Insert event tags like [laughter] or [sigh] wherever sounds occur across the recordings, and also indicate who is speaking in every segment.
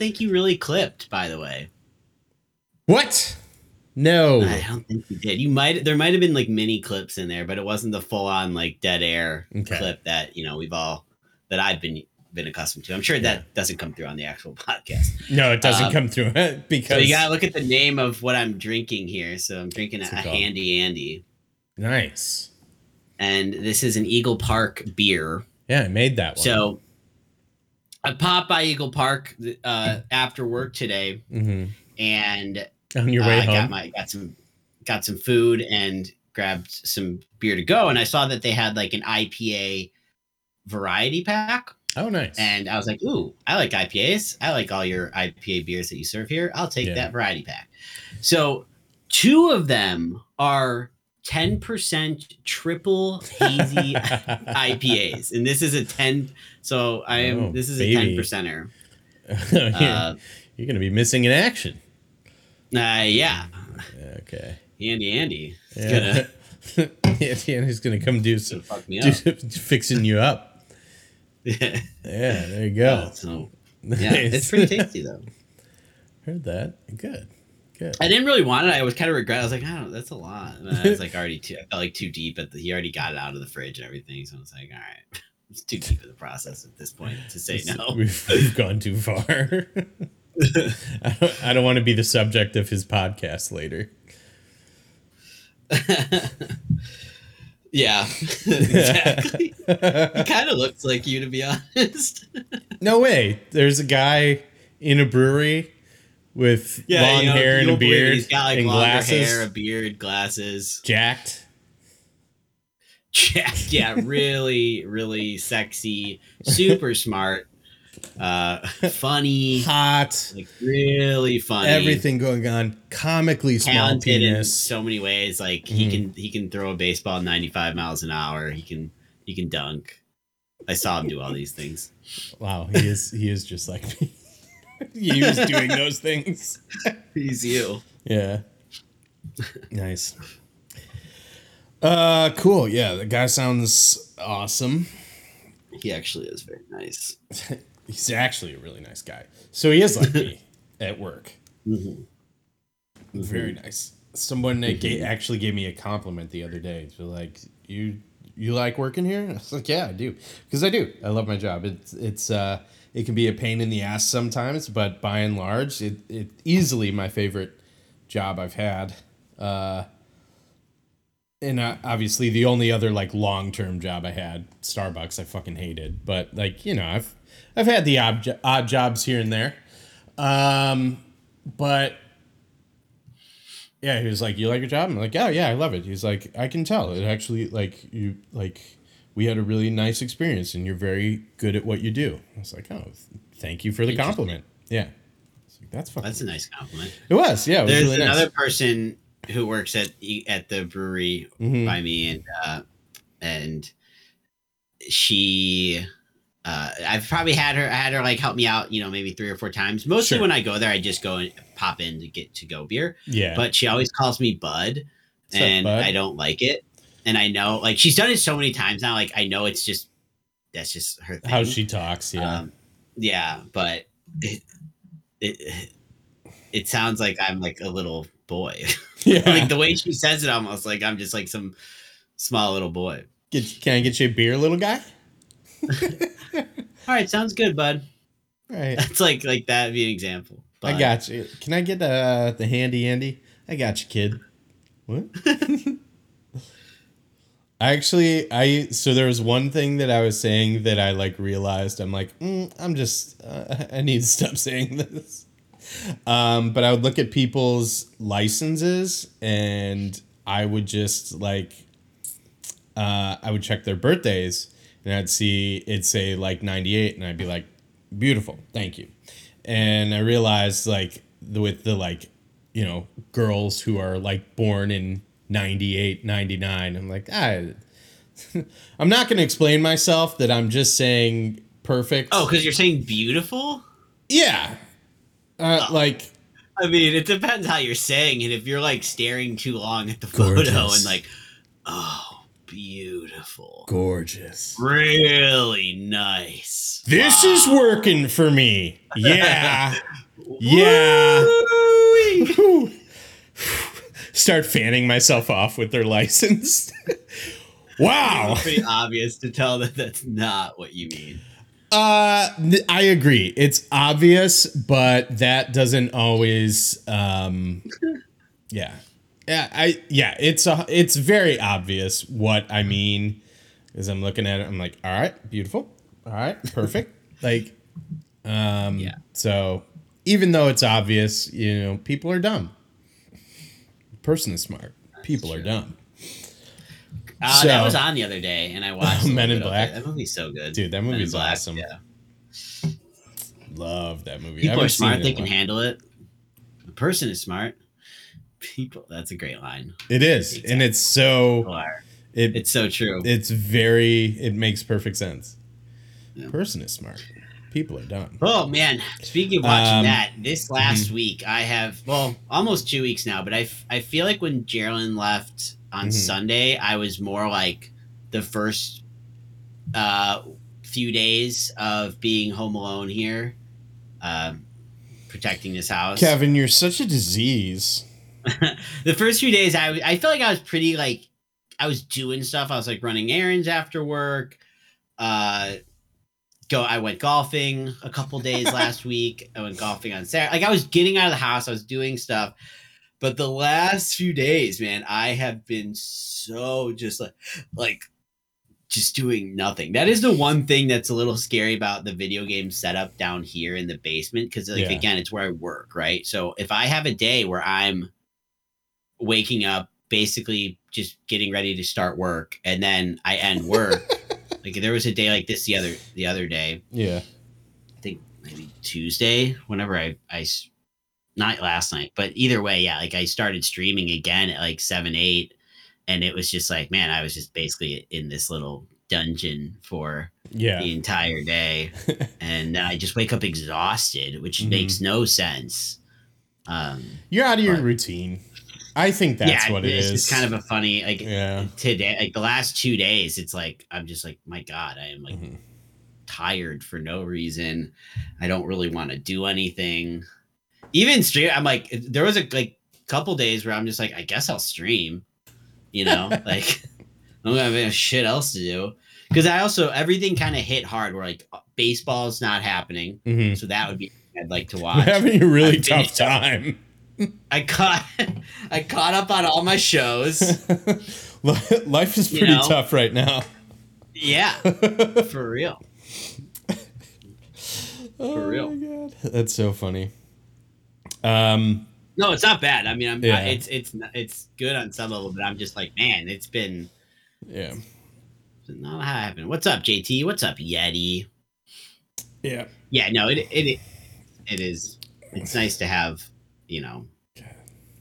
Speaker 1: think you really clipped, by the way.
Speaker 2: What? No.
Speaker 1: I don't think you did. You might there might have been like mini clips in there, but it wasn't the full on like dead air
Speaker 2: Okay.
Speaker 1: clip that, you know, we've all that I've been been accustomed to. I'm sure that doesn't come through on the actual [laughs] podcast.
Speaker 2: No, it doesn't
Speaker 1: Um,
Speaker 2: come through because [laughs]
Speaker 1: So you gotta look at the name of what I'm drinking here. So I'm drinking a, a handy Andy.
Speaker 2: nice.
Speaker 1: And this is an Eagle Park beer.
Speaker 2: Yeah, I made that one.
Speaker 1: So I popped by Eagle Park uh, after work today,
Speaker 2: Mhm.
Speaker 1: and
Speaker 2: on your
Speaker 1: uh,
Speaker 2: way
Speaker 1: I
Speaker 2: home,
Speaker 1: got my got some got some food and grabbed some beer to go. And I saw that they had like an IPA variety pack,
Speaker 2: oh nice.
Speaker 1: and I was like, "Ooh, I like IPAs. I like all your IPA beers that you serve here. I'll take
Speaker 2: Yeah.
Speaker 1: that variety pack." So two of them are. 10% triple hazy [laughs] IPAs. And this is a 10 so I am
Speaker 2: Oh,
Speaker 1: this is
Speaker 2: baby.
Speaker 1: a 10 percenter. [laughs]
Speaker 2: you're,
Speaker 1: Uh,
Speaker 2: you're gonna be missing in action.
Speaker 1: uh yeah.
Speaker 2: Okay.
Speaker 1: Andy Andy.
Speaker 2: Yeah.
Speaker 1: gonna, [laughs]
Speaker 2: Andy's gonna come do some
Speaker 1: fuck me
Speaker 2: do,
Speaker 1: up.
Speaker 2: fixing you up.
Speaker 1: yeah.
Speaker 2: Yeah, there you go.
Speaker 1: So yeah, it's pretty tasty though.
Speaker 2: Heard that. Good.
Speaker 1: I didn't really want it. I was kind of regret. I was like, I don't. That's a lot. And I was like [laughs] already too. I felt like too deep. At the, he already got it out of the fridge and everything. So I was like, all right, [laughs] it's too deep in the process at this point to say no.
Speaker 2: We've, we've gone too far. [laughs] I don't, I don't want to be the subject of his podcast later.
Speaker 1: yeah, exactly. he kind of looks like you, to be honest.
Speaker 2: No way. There's a guy in a brewery with long
Speaker 1: you know,
Speaker 2: hair and a
Speaker 1: don't believe it.
Speaker 2: beard
Speaker 1: He's got like
Speaker 2: and
Speaker 1: longer
Speaker 2: glasses.
Speaker 1: hair, a beard, glasses.
Speaker 2: Jacked.
Speaker 1: Yeah, yeah, really, really sexy, super smart, uh, funny,
Speaker 2: Hot.
Speaker 1: like really funny.
Speaker 2: Everything going on. Comically small
Speaker 1: talented in
Speaker 2: penis.
Speaker 1: so many ways. Like he
Speaker 2: Mhm.
Speaker 1: can he can throw a baseball 95 miles an hour. He can he can dunk. I saw him do all these things.
Speaker 2: Wow, he is he is just like me. He was doing those things. [laughs]
Speaker 1: He's you.
Speaker 2: Yeah. Nice. Uh cool. Yeah, the guy sounds awesome.
Speaker 1: He actually is very nice. [laughs]
Speaker 2: He's actually a really nice guy. So he is like me [laughs] at work.
Speaker 1: Mhm.
Speaker 2: Very nice. Someone that ga- actually gave me a compliment the other day. So like, you you like working here? I was like, yeah, I do, because I do. I love my job. It's it's uh it can be a pain in the ass sometimes, but by and large, it it easily my favorite job I've had. Uh, and uh, obviously the only other like long term job I had, Starbucks, I fucking hated. But like you know, I've I've had the odd, jo- odd jobs here and there. Um, but yeah, he was like, "You like your job?" I'm like, "Yeah, yeah, I love it." He's like, "I can tell. It actually like you like we had a really nice experience, and you're very good at what you do." I was like, "Oh, thank you for the compliment." Yeah, like, that's fucking.
Speaker 1: That's a nice compliment.
Speaker 2: it was, yeah, it was
Speaker 1: There's
Speaker 2: really
Speaker 1: another
Speaker 2: nice.
Speaker 1: person who works at at the brewery
Speaker 2: Mhm.
Speaker 1: by me and uh and she uh I've probably had her I had her like help me out, you know, maybe three or four times. Mostly
Speaker 2: Sure.
Speaker 1: when I go there I just go and pop in to get to go beer.
Speaker 2: Yeah,
Speaker 1: But she always calls me Bud
Speaker 2: What's up,
Speaker 1: and
Speaker 2: bud?
Speaker 1: I don't like it. And I know like she's done it so many times now, like I know it's just that's just her thing.
Speaker 2: how she talks. Yeah,
Speaker 1: Um, yeah, but it, it it sounds like I'm like a little boy. [laughs]
Speaker 2: yeah.
Speaker 1: like the way she says it, almost like I'm just like some small little boy.
Speaker 2: Get, can I get you a beer, little guy? [laughs]
Speaker 1: All right, sounds good, bud.
Speaker 2: All right,
Speaker 1: That's like like that would be an example.
Speaker 2: I got you. Can I get uh, the handy Andy? I got you, kid. What? [laughs] Actually, I so there was one thing that I was saying that I like realized. I'm like, mm, I'm just, uh, [laughs] I need to stop saying this. Um, but I would look at people's licenses and I would just like, uh, I would check their birthdays and I'd see it'd say like 98 and I'd be like, beautiful, thank you. And I realized like the, with the like, you know, girls who are like born in 98, 99, I'm like, I, [laughs] I'm not going to explain myself that I'm just saying perfect.
Speaker 1: Oh, because you're saying beautiful?
Speaker 2: yeah. Uh, like,
Speaker 1: I mean, it depends how you're saying it. If you're like staring too long at the photo and like, oh, beautiful.
Speaker 2: gorgeous.
Speaker 1: Really nice.
Speaker 2: This
Speaker 1: Wow.
Speaker 2: is working for me. Yeah. [laughs] yeah. Start fanning myself off with their license. [laughs] wow.
Speaker 1: Pretty obvious to tell that that's not what you mean.
Speaker 2: Uh, I agree. It's obvious, but that doesn't always. Um, [laughs] yeah, yeah. I yeah. It's a. It's very obvious what I mean. As I'm looking at it, I'm like, all right, beautiful. All right, perfect. [laughs] like, um,
Speaker 1: Yeah.
Speaker 2: So even though it's obvious, you know, people are dumb. Person is smart. People are dumb.
Speaker 1: Uh,
Speaker 2: So-
Speaker 1: that was on the other day, and I watched [laughs]
Speaker 2: Men in Black?
Speaker 1: That movie's so good,
Speaker 2: Dude, that movie's
Speaker 1: Black,
Speaker 2: awesome.
Speaker 1: Yeah,
Speaker 2: Love that movie.
Speaker 1: People are smart; they can handle it. The person is smart. [laughs] People, that's a great line.
Speaker 2: It is, and it's so it,
Speaker 1: It's so true.
Speaker 2: it's very it makes perfect sense.
Speaker 1: Yeah.
Speaker 2: Person is smart. People are done.
Speaker 1: Oh man! Speaking of watching
Speaker 2: Um,
Speaker 1: that, this last week I have well almost two weeks now, but I, f- I feel like when Geraldine left on
Speaker 2: Mhm.
Speaker 1: Sunday, I was more like the first uh, few days of being home alone here, um, protecting this house.
Speaker 2: Kevin, you're such a disease. [laughs]
Speaker 1: the first few days, I I felt like I was pretty like I was doing stuff. I was like running errands after work. Uh, go. I went golfing a couple days [laughs] last week. I went golfing on Saturday. Like I was getting out of the house. I was doing stuff. But the last few days, man, I have been so just like like just doing nothing. That is the one thing that's a little scary about the video game setup down here in the basement because like
Speaker 2: Yeah.
Speaker 1: again, it's where I work, right? So if I have a day where I'm waking up basically just getting ready to start work and then I end work. [laughs] like there was a day like this the other the other day,
Speaker 2: Yeah.
Speaker 1: I think maybe Tuesday, whenever I I not last night, but either way, yeah, like I started streaming again at like 7 8 and it was just like, man, I was just basically in this little dungeon for
Speaker 2: Yeah.
Speaker 1: the entire day [laughs] and then I just wake up exhausted, which
Speaker 2: Mhm.
Speaker 1: makes no sense. Um
Speaker 2: You're out of your routine. I think that's
Speaker 1: yeah,
Speaker 2: what
Speaker 1: it's. It's kind of a funny like
Speaker 2: yeah.
Speaker 1: today like the last two days it's like i'm just like my god i am like
Speaker 2: Mhm.
Speaker 1: tired for no reason i don't really want to do anything even stream i'm like there was a like couple days where i'm just like i guess i'll stream you know [laughs] like i'm gonna have shit else to do because i also everything kind of hit hard where like baseball's not happening
Speaker 2: Mhm.
Speaker 1: so that would be i'd like to
Speaker 2: We're
Speaker 1: watch
Speaker 2: having a really
Speaker 1: I've
Speaker 2: tough time. [laughs]
Speaker 1: i caught [laughs] i caught up on all my shows [laughs]
Speaker 2: Life is
Speaker 1: You
Speaker 2: pretty
Speaker 1: know?
Speaker 2: tough right now.
Speaker 1: yeah for real
Speaker 2: For
Speaker 1: real.
Speaker 2: Oh my god. That's so funny. Um
Speaker 1: No, it's not bad. I mean, I'm
Speaker 2: Yeah.
Speaker 1: I, it's it's it's good on some level, but I'm just like, man, it's been
Speaker 2: yeah.
Speaker 1: it's not happening. What's up, JT? What's up, Yeti?
Speaker 2: Yeah.
Speaker 1: Yeah, no, it it it is. It's nice to have you know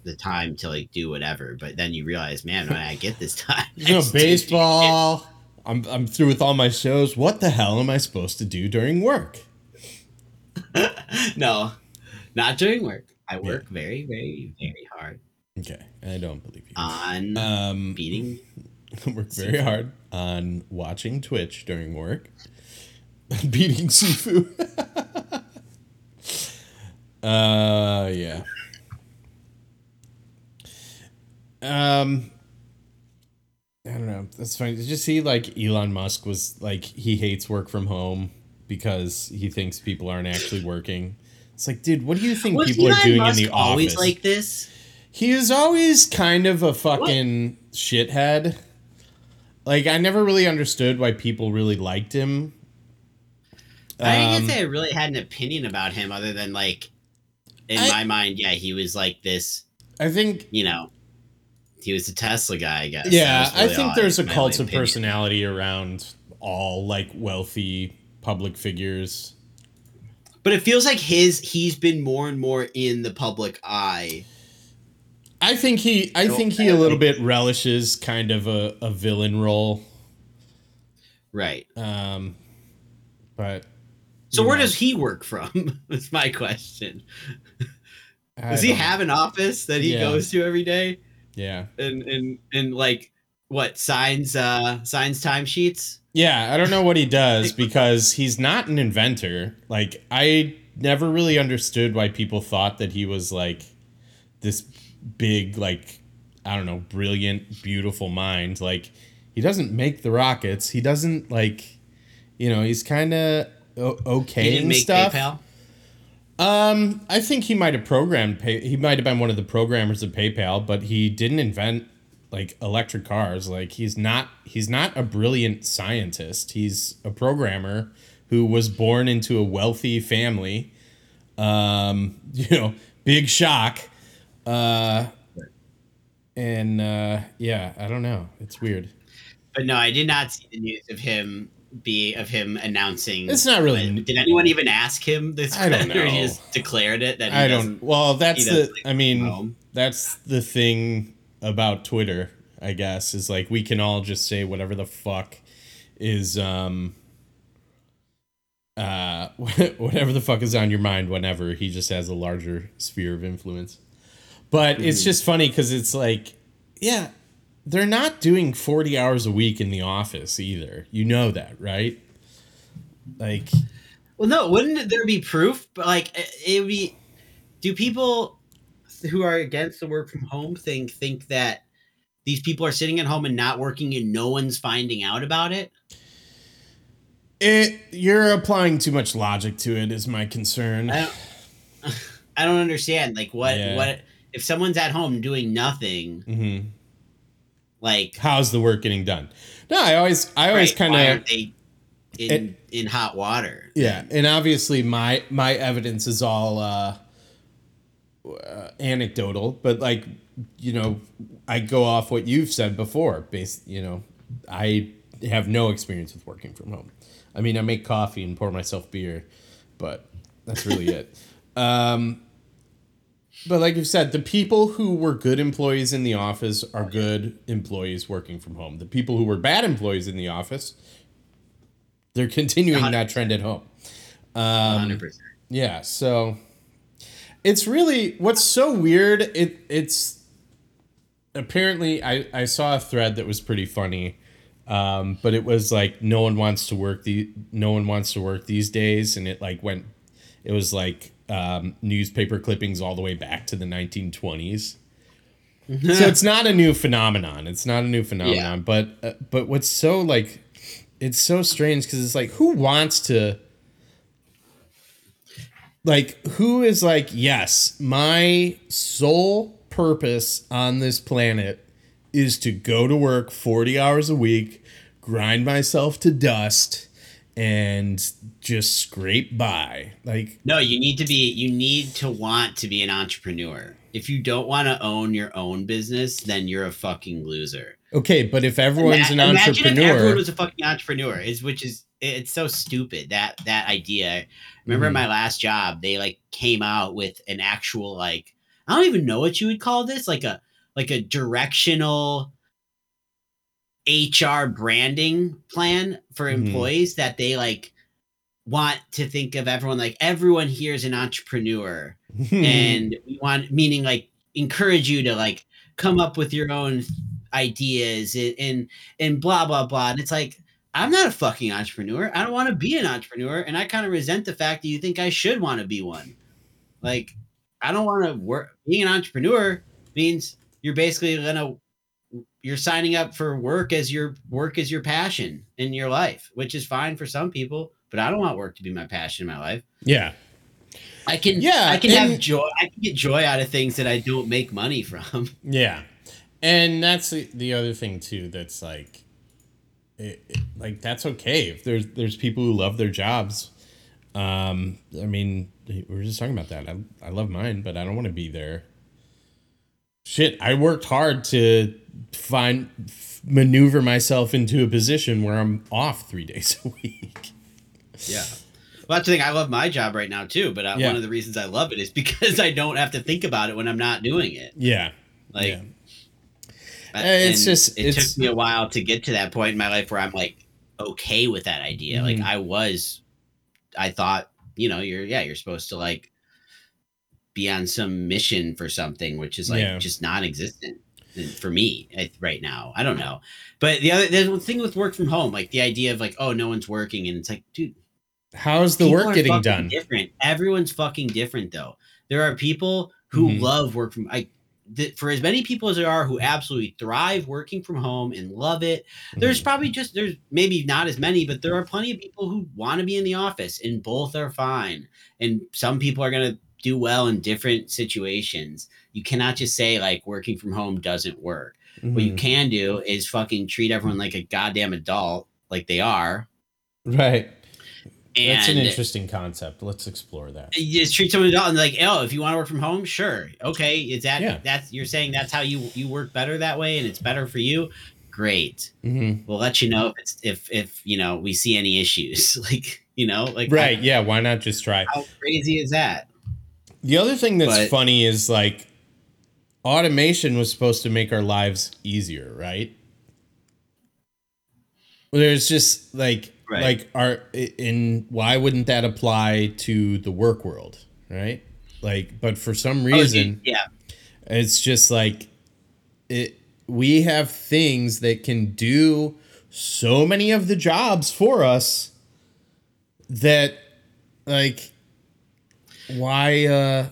Speaker 1: the time to like do whatever, but then you realize, man, when I get this [laughs] time,
Speaker 2: You know, [laughs]
Speaker 1: I just do
Speaker 2: baseball. I'm I'm through with all my shows. What the hell am I supposed to do during work? [laughs]
Speaker 1: no, not during work. I work very, very, very hard
Speaker 2: Okay, I don't believe you.
Speaker 1: on
Speaker 2: Um,
Speaker 1: beating.
Speaker 2: work very hard on watching Twitch during work, beating Sifu. uh, yeah. Um, I don't know. That's funny. Did you see like Elon Musk was like he hates work from home because he thinks people aren't actually working. It's like, dude, what do you think
Speaker 1: Was
Speaker 2: people are doing
Speaker 1: Musk
Speaker 2: in the
Speaker 1: always
Speaker 2: office?
Speaker 1: like this?
Speaker 2: He is always kind of a fucking shithead. Like I never really understood why people really liked him.
Speaker 1: I
Speaker 2: Um,
Speaker 1: can't say I really had an opinion about him other than like in
Speaker 2: I-
Speaker 1: my mind, yeah, he was like this,
Speaker 2: I think
Speaker 1: you know, he was a Tesla guy, I guess.
Speaker 2: Yeah,
Speaker 1: was
Speaker 2: I think there's a cult of
Speaker 1: opinion.
Speaker 2: personality around all like wealthy public figures.
Speaker 1: But it feels like his he's been more and more in the public eye.
Speaker 2: I think he I think he a little bit relishes kind of a, a villain role.
Speaker 1: Right.
Speaker 2: Um but
Speaker 1: So where
Speaker 2: know,
Speaker 1: does he work from? [laughs] That's my question.
Speaker 2: I
Speaker 1: Does he have an office that he
Speaker 2: Yeah.
Speaker 1: goes to every day
Speaker 2: Yeah.
Speaker 1: and and and like what signs uh signs timesheets?
Speaker 2: Yeah, I don't know what he does [laughs] because he's not an inventor. Like I never really understood why people thought that he was like this big like I don't know, brilliant, beautiful mind. Like he doesn't make the rockets. He doesn't like you know, he's kind of okay
Speaker 1: He didn't
Speaker 2: and
Speaker 1: make
Speaker 2: stuff.
Speaker 1: PayPal.
Speaker 2: Um, I think he might have programmed. Pay- he might have been one of the programmers of PayPal, but he didn't invent like electric cars. Like he's not. He's not a brilliant scientist. He's a programmer who was born into a wealthy family. Um, [laughs] you know, big shock. Uh, and uh, yeah, I don't know. It's weird.
Speaker 1: But no, I did not see the news of him be of him announcing.
Speaker 2: It's not really.
Speaker 1: Did anyone even ask him this?
Speaker 2: I don't
Speaker 1: Or [laughs] he
Speaker 2: know.
Speaker 1: just declared it that he
Speaker 2: I don't. Well, that's the.
Speaker 1: like,
Speaker 2: I mean, that's the thing about Twitter. I guess is like we can all just say whatever the fuck is um uh [laughs] whatever the fuck is on your mind whenever he just has a larger sphere of influence but
Speaker 1: Mm-hmm.
Speaker 2: it's just funny because it's like yeah they're not doing 40 hours a week in the office either you know that right like
Speaker 1: Well, no, wouldn't there be proof? But like, it would be. Do people who are against the work from home thing think that these people are sitting at home and not working and no one's finding out about it?
Speaker 2: it you're applying too much logic to it is my concern
Speaker 1: I don't. [laughs] I don't understand. Like, what?
Speaker 2: Yeah.
Speaker 1: What if someone's at home doing nothing?
Speaker 2: hmm
Speaker 1: Like,
Speaker 2: how's the work getting done no i always i always
Speaker 1: right,
Speaker 2: kind of
Speaker 1: in in hot water?
Speaker 2: Yeah, and obviously my my evidence is all uh, uh, anecdotal, but like you know, I go off what you've said before. Based, you know, I have no experience with working from home. I mean, I make coffee and pour myself beer, but that's really it. [laughs] Um, but like you said, the people who were good employees in the office are good employees working from home. The people who were bad employees in the office, they're continuing that trend at home. Um,
Speaker 1: Hundred percent.
Speaker 2: Yeah, so it's really what's so weird. It it's apparently I I saw a thread that was pretty funny, um, but it was like no one wants to work the no one wants to work these days, and it like went. It was like um, newspaper clippings all the way back to the 1920s. [laughs] so it's not a new phenomenon. It's not a new phenomenon, but uh, but what's so like it's so strange because it's like who wants to like who is like yes my sole purpose on this planet is to go to work 40 hours a week grind myself to dust and just scrape by like
Speaker 1: No, you need to be. You need to want to be an entrepreneur. If you don't want to own your own business, then you're a fucking loser.
Speaker 2: okay but if everyone's an
Speaker 1: Ima- imagine if everyone
Speaker 2: entrepreneur
Speaker 1: was a fucking entrepreneur, is which is it's so stupid that that idea. Remember
Speaker 2: Mhm.
Speaker 1: my last job, they like came out with an actual like I don't even know what you would call this, like a like a directional HR branding plan for
Speaker 2: Mhm.
Speaker 1: employees that they like want to think of everyone like everyone here is an entrepreneur. [laughs] And we want meaning like encourage you to like come up with your own ideas and and, and blah blah blah. And it's like i'm not a fucking entrepreneur. I don't want to be an entrepreneur. And i kind of resent the fact that you think i should want to be one. Like i don't want to work being an entrepreneur means you're basically gonna you're signing up for work as your work is your passion in your life which is fine for some people but i don't want work to be my passion in my life
Speaker 2: yeah
Speaker 1: I can
Speaker 2: Yeah,
Speaker 1: I can
Speaker 2: and-
Speaker 1: have joy I can get joy out of things that I don't make money [laughs] from.
Speaker 2: Yeah. And that's the, the other thing too that's like it, it- like that's okay if there's there's people who love their jobs. Um, I mean, we are just talking about that. I I love mine, but I don't want to be there. Shit, I worked hard to find maneuver myself into a position where I'm off three [laughs] days a week.
Speaker 1: Yeah. Well, that's the thing. I love my job right now too, but uh,
Speaker 2: Yeah.
Speaker 1: one of the reasons I love it is [laughs] because I don't have to think about it when I'm not doing it.
Speaker 2: Yeah,
Speaker 1: Like,
Speaker 2: yeah.
Speaker 1: uh,
Speaker 2: it's just-
Speaker 1: it
Speaker 2: it's-
Speaker 1: took me a while to get to that point in my life where I'm like okay with that idea. Like
Speaker 2: Mhm.
Speaker 1: I was, I thought, you know, you're yeah, you're supposed to like be on some mission for something, which is like
Speaker 2: Yeah.
Speaker 1: just non-existent for me right now. I don't know, but the other the thing with work from home, like the idea of like, oh, no one's working, and it's like, dude,
Speaker 2: How's the work getting done?
Speaker 1: Different. Everyone's fucking different though. There are people who
Speaker 2: Mhm.
Speaker 1: love work from I th- for as many people as there are who absolutely thrive working from home and love it.
Speaker 2: Mm-hmm.
Speaker 1: There's probably just there's maybe not as many, but there are plenty of people who want to be in the office and both are fine. And some people are going to do well in different situations. You cannot just say like working from home doesn't work. What you
Speaker 2: Mhm.
Speaker 1: can do is fucking treat everyone like a goddamn adult like they are.
Speaker 2: Right.
Speaker 1: And
Speaker 2: That's an interesting concept. Let's explore that.
Speaker 1: you just treat someone adult and like, oh, if you want to work from home, sure, okay. Is that
Speaker 2: Yeah.
Speaker 1: that's you're saying that's how you you work better that way and it's better for you? Great.
Speaker 2: hmm
Speaker 1: We'll let you know if it's if if you know we see any issues. [laughs] like you know, like
Speaker 2: Right. Yeah. Why not just try?
Speaker 1: How, how crazy is that?
Speaker 2: The other thing that's
Speaker 1: But-
Speaker 2: funny is like automation was supposed to make our lives easier, right? Well, There's just like
Speaker 1: Right.
Speaker 2: like our in why wouldn't that apply to the work world, right? Like, but for some
Speaker 1: Oh,
Speaker 2: reason,
Speaker 1: yeah,
Speaker 2: it's just like it we have things that can do so many of the jobs for us that like why uh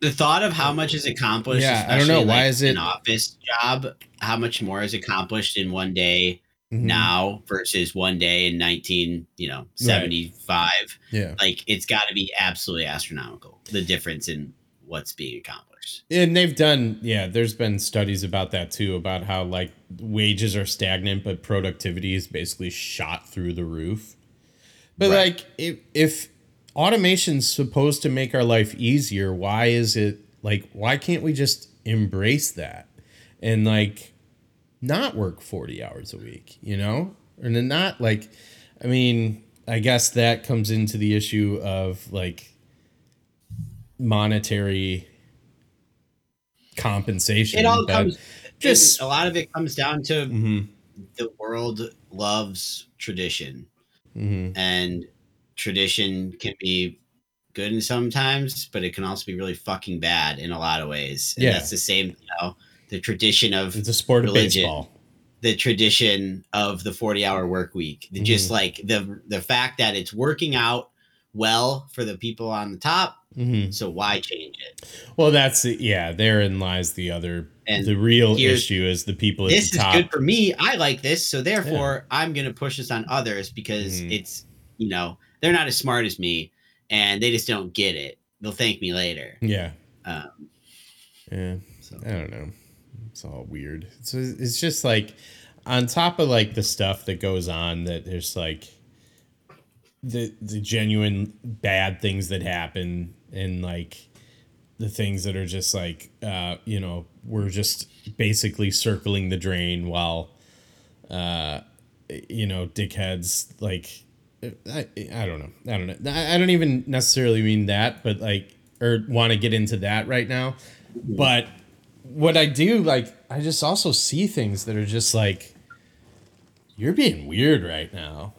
Speaker 1: the thought of how much is accomplished.
Speaker 2: Yeah, I don't know. Why
Speaker 1: like,
Speaker 2: is it-
Speaker 1: an office job? How much more is accomplished in one day
Speaker 2: mhm,
Speaker 1: now versus one day in nineteen, you know, seventy five?
Speaker 2: yeah
Speaker 1: Like it's got to be absolutely astronomical. The difference in what's being accomplished.
Speaker 2: and they've done yeah there's been studies about that too about how like wages are stagnant but productivity is basically shot through the roof but
Speaker 1: Right.
Speaker 2: like if, if automation's supposed to make our life easier why is it like why can't we just embrace that and like not work 40 hours a week you know And to not like i mean i guess that comes into the issue of like monetary compensation
Speaker 1: It all comes.
Speaker 2: just-
Speaker 1: a lot of it comes down to
Speaker 2: Mhm,
Speaker 1: the world loves tradition,
Speaker 2: mhm.
Speaker 1: and tradition can be good in sometimes, but it can also be really fucking bad in a lot of ways. And
Speaker 2: Yeah.
Speaker 1: that's the same. You know, the tradition of
Speaker 2: the sport of baseball
Speaker 1: the tradition of the 40 hour work week The- just
Speaker 2: Mm-hmm.
Speaker 1: like the the fact that it's working out well for the people on the top
Speaker 2: Mhm.
Speaker 1: so why change it
Speaker 2: well that's yeah therein lies the other
Speaker 1: And
Speaker 2: the real issue is the people at
Speaker 1: this
Speaker 2: the
Speaker 1: is
Speaker 2: top
Speaker 1: good for me i like this so therefore i'm going to push this on others because
Speaker 2: Mhm.
Speaker 1: it's you know they're not as smart as me and they just don't get it. They'll thank me later.
Speaker 2: Yeah.
Speaker 1: Um,
Speaker 2: Yeah,
Speaker 1: So-
Speaker 2: I don't know. It's all weird. So it's just like on top of like the stuff that goes on that there's like the the genuine bad things that happen and like the things that are just like uh you know we're just basically circling the drain while uh you know dickheads like I, I don't know. I don't know. I, I don't even necessarily mean that but like or want to get into that right now. But what i do like i just also see things that are just like you're being weird right now.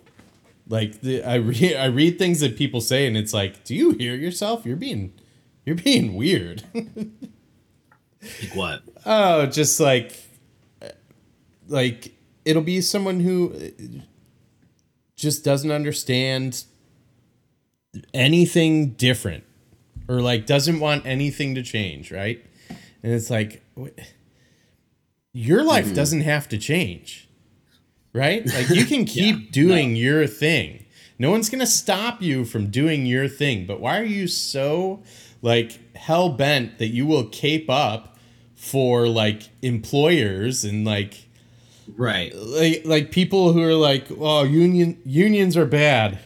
Speaker 2: Like the i read i read things that people say and it's like do you hear yourself? You're being you're being weird.
Speaker 1: Like what?
Speaker 2: Oh, just like like it'll be someone who just doesn't understand anything different or like doesn't want anything to change, right? And it's like your life mm-hmm. doesn't have to change. Right? Like you can [laughs] keep doing your thing. No one's going to stop you from doing your thing, but why are you so like hell bent that you will cape up for like employers and like
Speaker 1: Right.
Speaker 2: like like people who are like, "Oh, union unions are bad."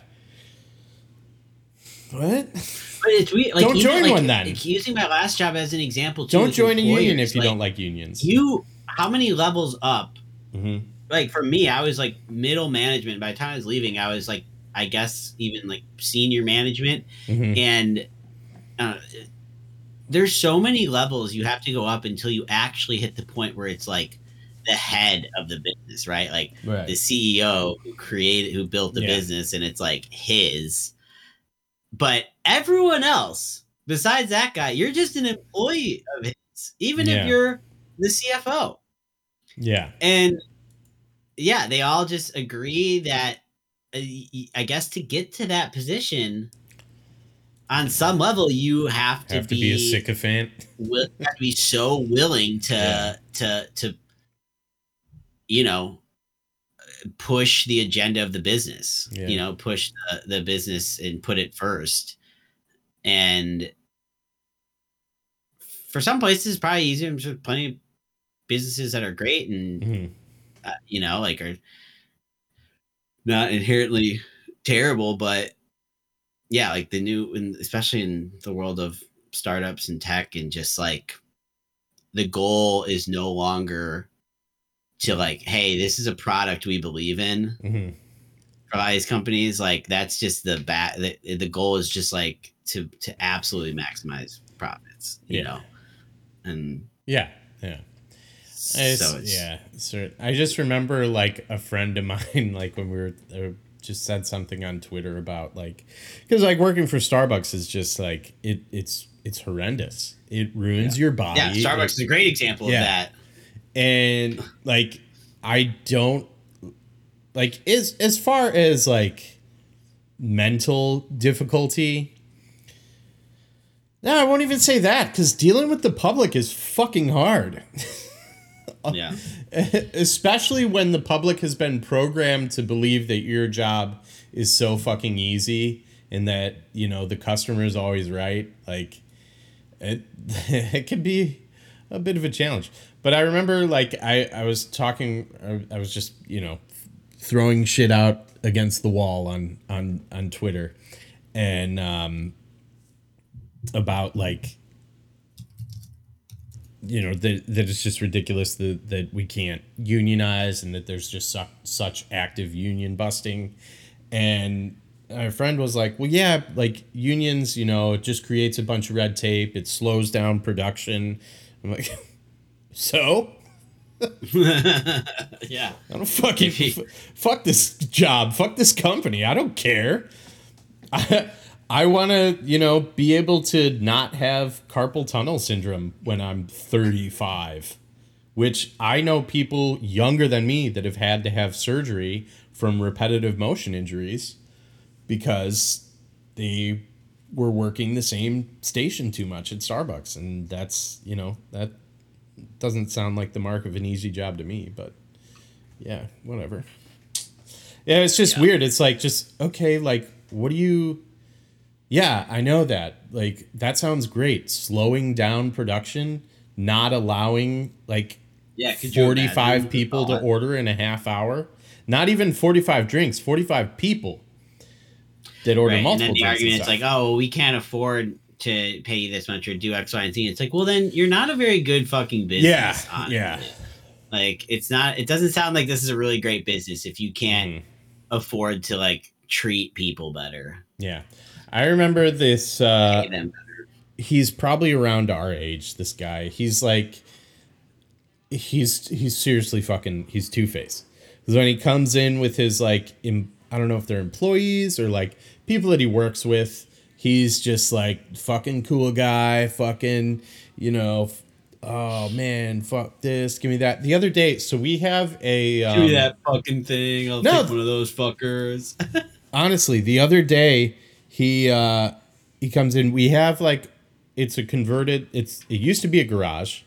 Speaker 2: What?
Speaker 1: But it's weird. Like,
Speaker 2: Don't
Speaker 1: even,
Speaker 2: join
Speaker 1: like,
Speaker 2: one then.
Speaker 1: Using my last job as an example, too,
Speaker 2: Don't join a union if you don't like unions.
Speaker 1: You, how many levels up?
Speaker 2: Mhm.
Speaker 1: Like for me, I was like middle management. By the time I was leaving, I was like, I guess even like senior management,
Speaker 2: Mhm.
Speaker 1: and uh, there's so many levels you have to go up until you actually hit the point where it's like the head of the business, right? Like
Speaker 2: Right.
Speaker 1: the CEO who created, who built the
Speaker 2: Yeah.
Speaker 1: business, and it's like his. But everyone else, besides that guy, you're just an employee of his, even
Speaker 2: Yeah.
Speaker 1: if you're the CFO.
Speaker 2: Yeah.
Speaker 1: And yeah, they all just agree that uh, I guess to get to that position, on some level, you have to,
Speaker 2: Have to be a sycophant.
Speaker 1: will, have to be so willing to
Speaker 2: Yeah.
Speaker 1: to to you know push the agenda of the business
Speaker 2: Yeah.
Speaker 1: you know push the, the business and put it first and for some places probably easier there's plenty of businesses that are great and
Speaker 2: Mhm.
Speaker 1: uh, you know like are not inherently terrible but yeah like the new and especially in the world of startups and tech and just like the goal is no longer to like hey this is a product we believe in
Speaker 2: Mhm.
Speaker 1: for a lot of these companies like that's just the bat the, the goal is just like to to absolutely maximize profits you
Speaker 2: Yeah.
Speaker 1: know and
Speaker 2: Yeah. Yeah. It's,
Speaker 1: so it's
Speaker 2: yeah, I just remember like a friend of [laughs] mine, like when we were uh, just said something on Twitter about like, because like working for Starbucks is just like it, it's it's horrendous. It ruins your body.
Speaker 1: yeah starbucks is a great example
Speaker 2: Yeah.
Speaker 1: of that
Speaker 2: and like I don't like as as far as like mental difficulty. No, I won't even say that because dealing with the public is fucking hard. [laughs]
Speaker 1: yeah
Speaker 2: especially when the public has been programmed to believe that your job is so fucking easy and that you know the customer is always right like it [laughs] it can be a bit of a challenge. But i remember like i i was talking I- was just you know throwing shit out against the wall on on on twitter. And um about like you know that that it's just ridiculous that that we can't unionize and that there's just su- such active union busting. And my friend was like well yeah like unions you know it just creates a bunch of red tape. It slows down production i'm like [laughs] so? [laughs]
Speaker 1: Yeah.
Speaker 2: I don't fucking f- fuck this job. Fuck this company. I don't care. [laughs] I, I want to, you know, be able to not have carpal tunnel syndrome when I'm 35, which I know people younger than me that have had to have surgery from repetitive motion injuries because they were working the same station too much at Starbucks. And that's, you know, that doesn't sound like the mark of an easy job to me, but yeah, whatever. Yeah, it's just
Speaker 1: Yeah.
Speaker 2: weird. It's like just okay, like what do you Yeah, I know that. Like that sounds great. Slowing down production, not allowing like
Speaker 1: yeah
Speaker 2: 45 people to order in a half hour. Not even 45 drinks, 45 people that order
Speaker 1: right. and
Speaker 2: multiple
Speaker 1: then the
Speaker 2: and
Speaker 1: argument is like oh we can't afford to pay you this much or do x y and z it's like well then you're not a very good fucking business
Speaker 2: Yeah, yeah.
Speaker 1: like it's not it doesn't sound like this is a really great business if you can't
Speaker 2: Mhm.
Speaker 1: afford to like treat people better
Speaker 2: Yeah. I remember this uh he's probably around our age this guy he's like he's he's seriously fucking he's two-faced because when he comes in with his like em, i don't know if they're employees or like people that he works with he's just like fucking cool guy fucking you know f- oh man fuck this give me that the other day so we have a um,
Speaker 1: Give me that fucking thing. I'll
Speaker 2: No.
Speaker 1: take one of those fuckers. [laughs]
Speaker 2: honestly the other day he uh he comes in we have like it's a converted it's it used to be a garage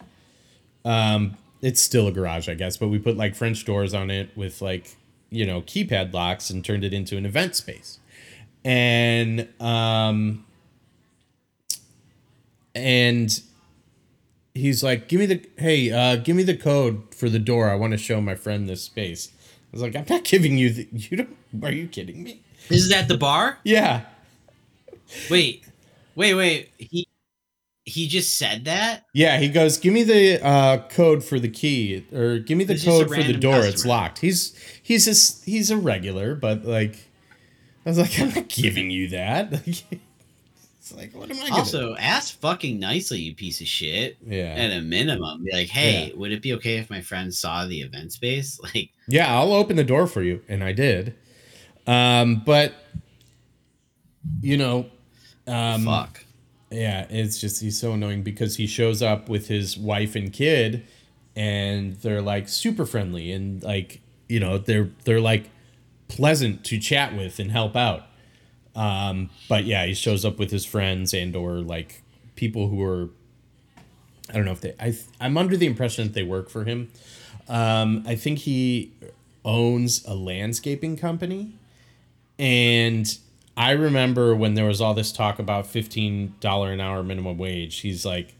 Speaker 2: um it's still a garage i guess but we put like french doors on it with like you know keypad locks and turned it into an event space and um and he's like, "Give me the hey, uh, give me the code for the door. I want to show my friend this space." I was like, "I'm not giving you the. You don't. Are you kidding me?"
Speaker 1: This is at the bar.
Speaker 2: Yeah,
Speaker 1: Wait, wait, wait. He he just said that.
Speaker 2: yeah. He goes, "Give me the uh, code for the key, or give me the
Speaker 1: It's
Speaker 2: code for the door. It's locked." He's he's just he's a regular, but like, I was like, "I'm not giving you that." [laughs] it's like, what am I? Gonna,
Speaker 1: Also, ask fucking nicely, you piece of shit.
Speaker 2: yeah,
Speaker 1: At a minimum, be like, hey, would it be okay if my friend saw the event space? [laughs] Like,
Speaker 2: Yeah, I'll open the door for you, and I did. Um, but you know, um,
Speaker 1: fuck.
Speaker 2: Yeah, it's just he's so annoying because he shows up with his wife and kid, and they're like super friendly and like you know they're they're like pleasant to chat with and help out. Um, but yeah, he shows up with his friends and or like people who are I don't know if they I I'm under the impression that they work for him. Um, I think he owns a landscaping company. And I remember when there was all this talk about $15 an hour minimum wage, he's like,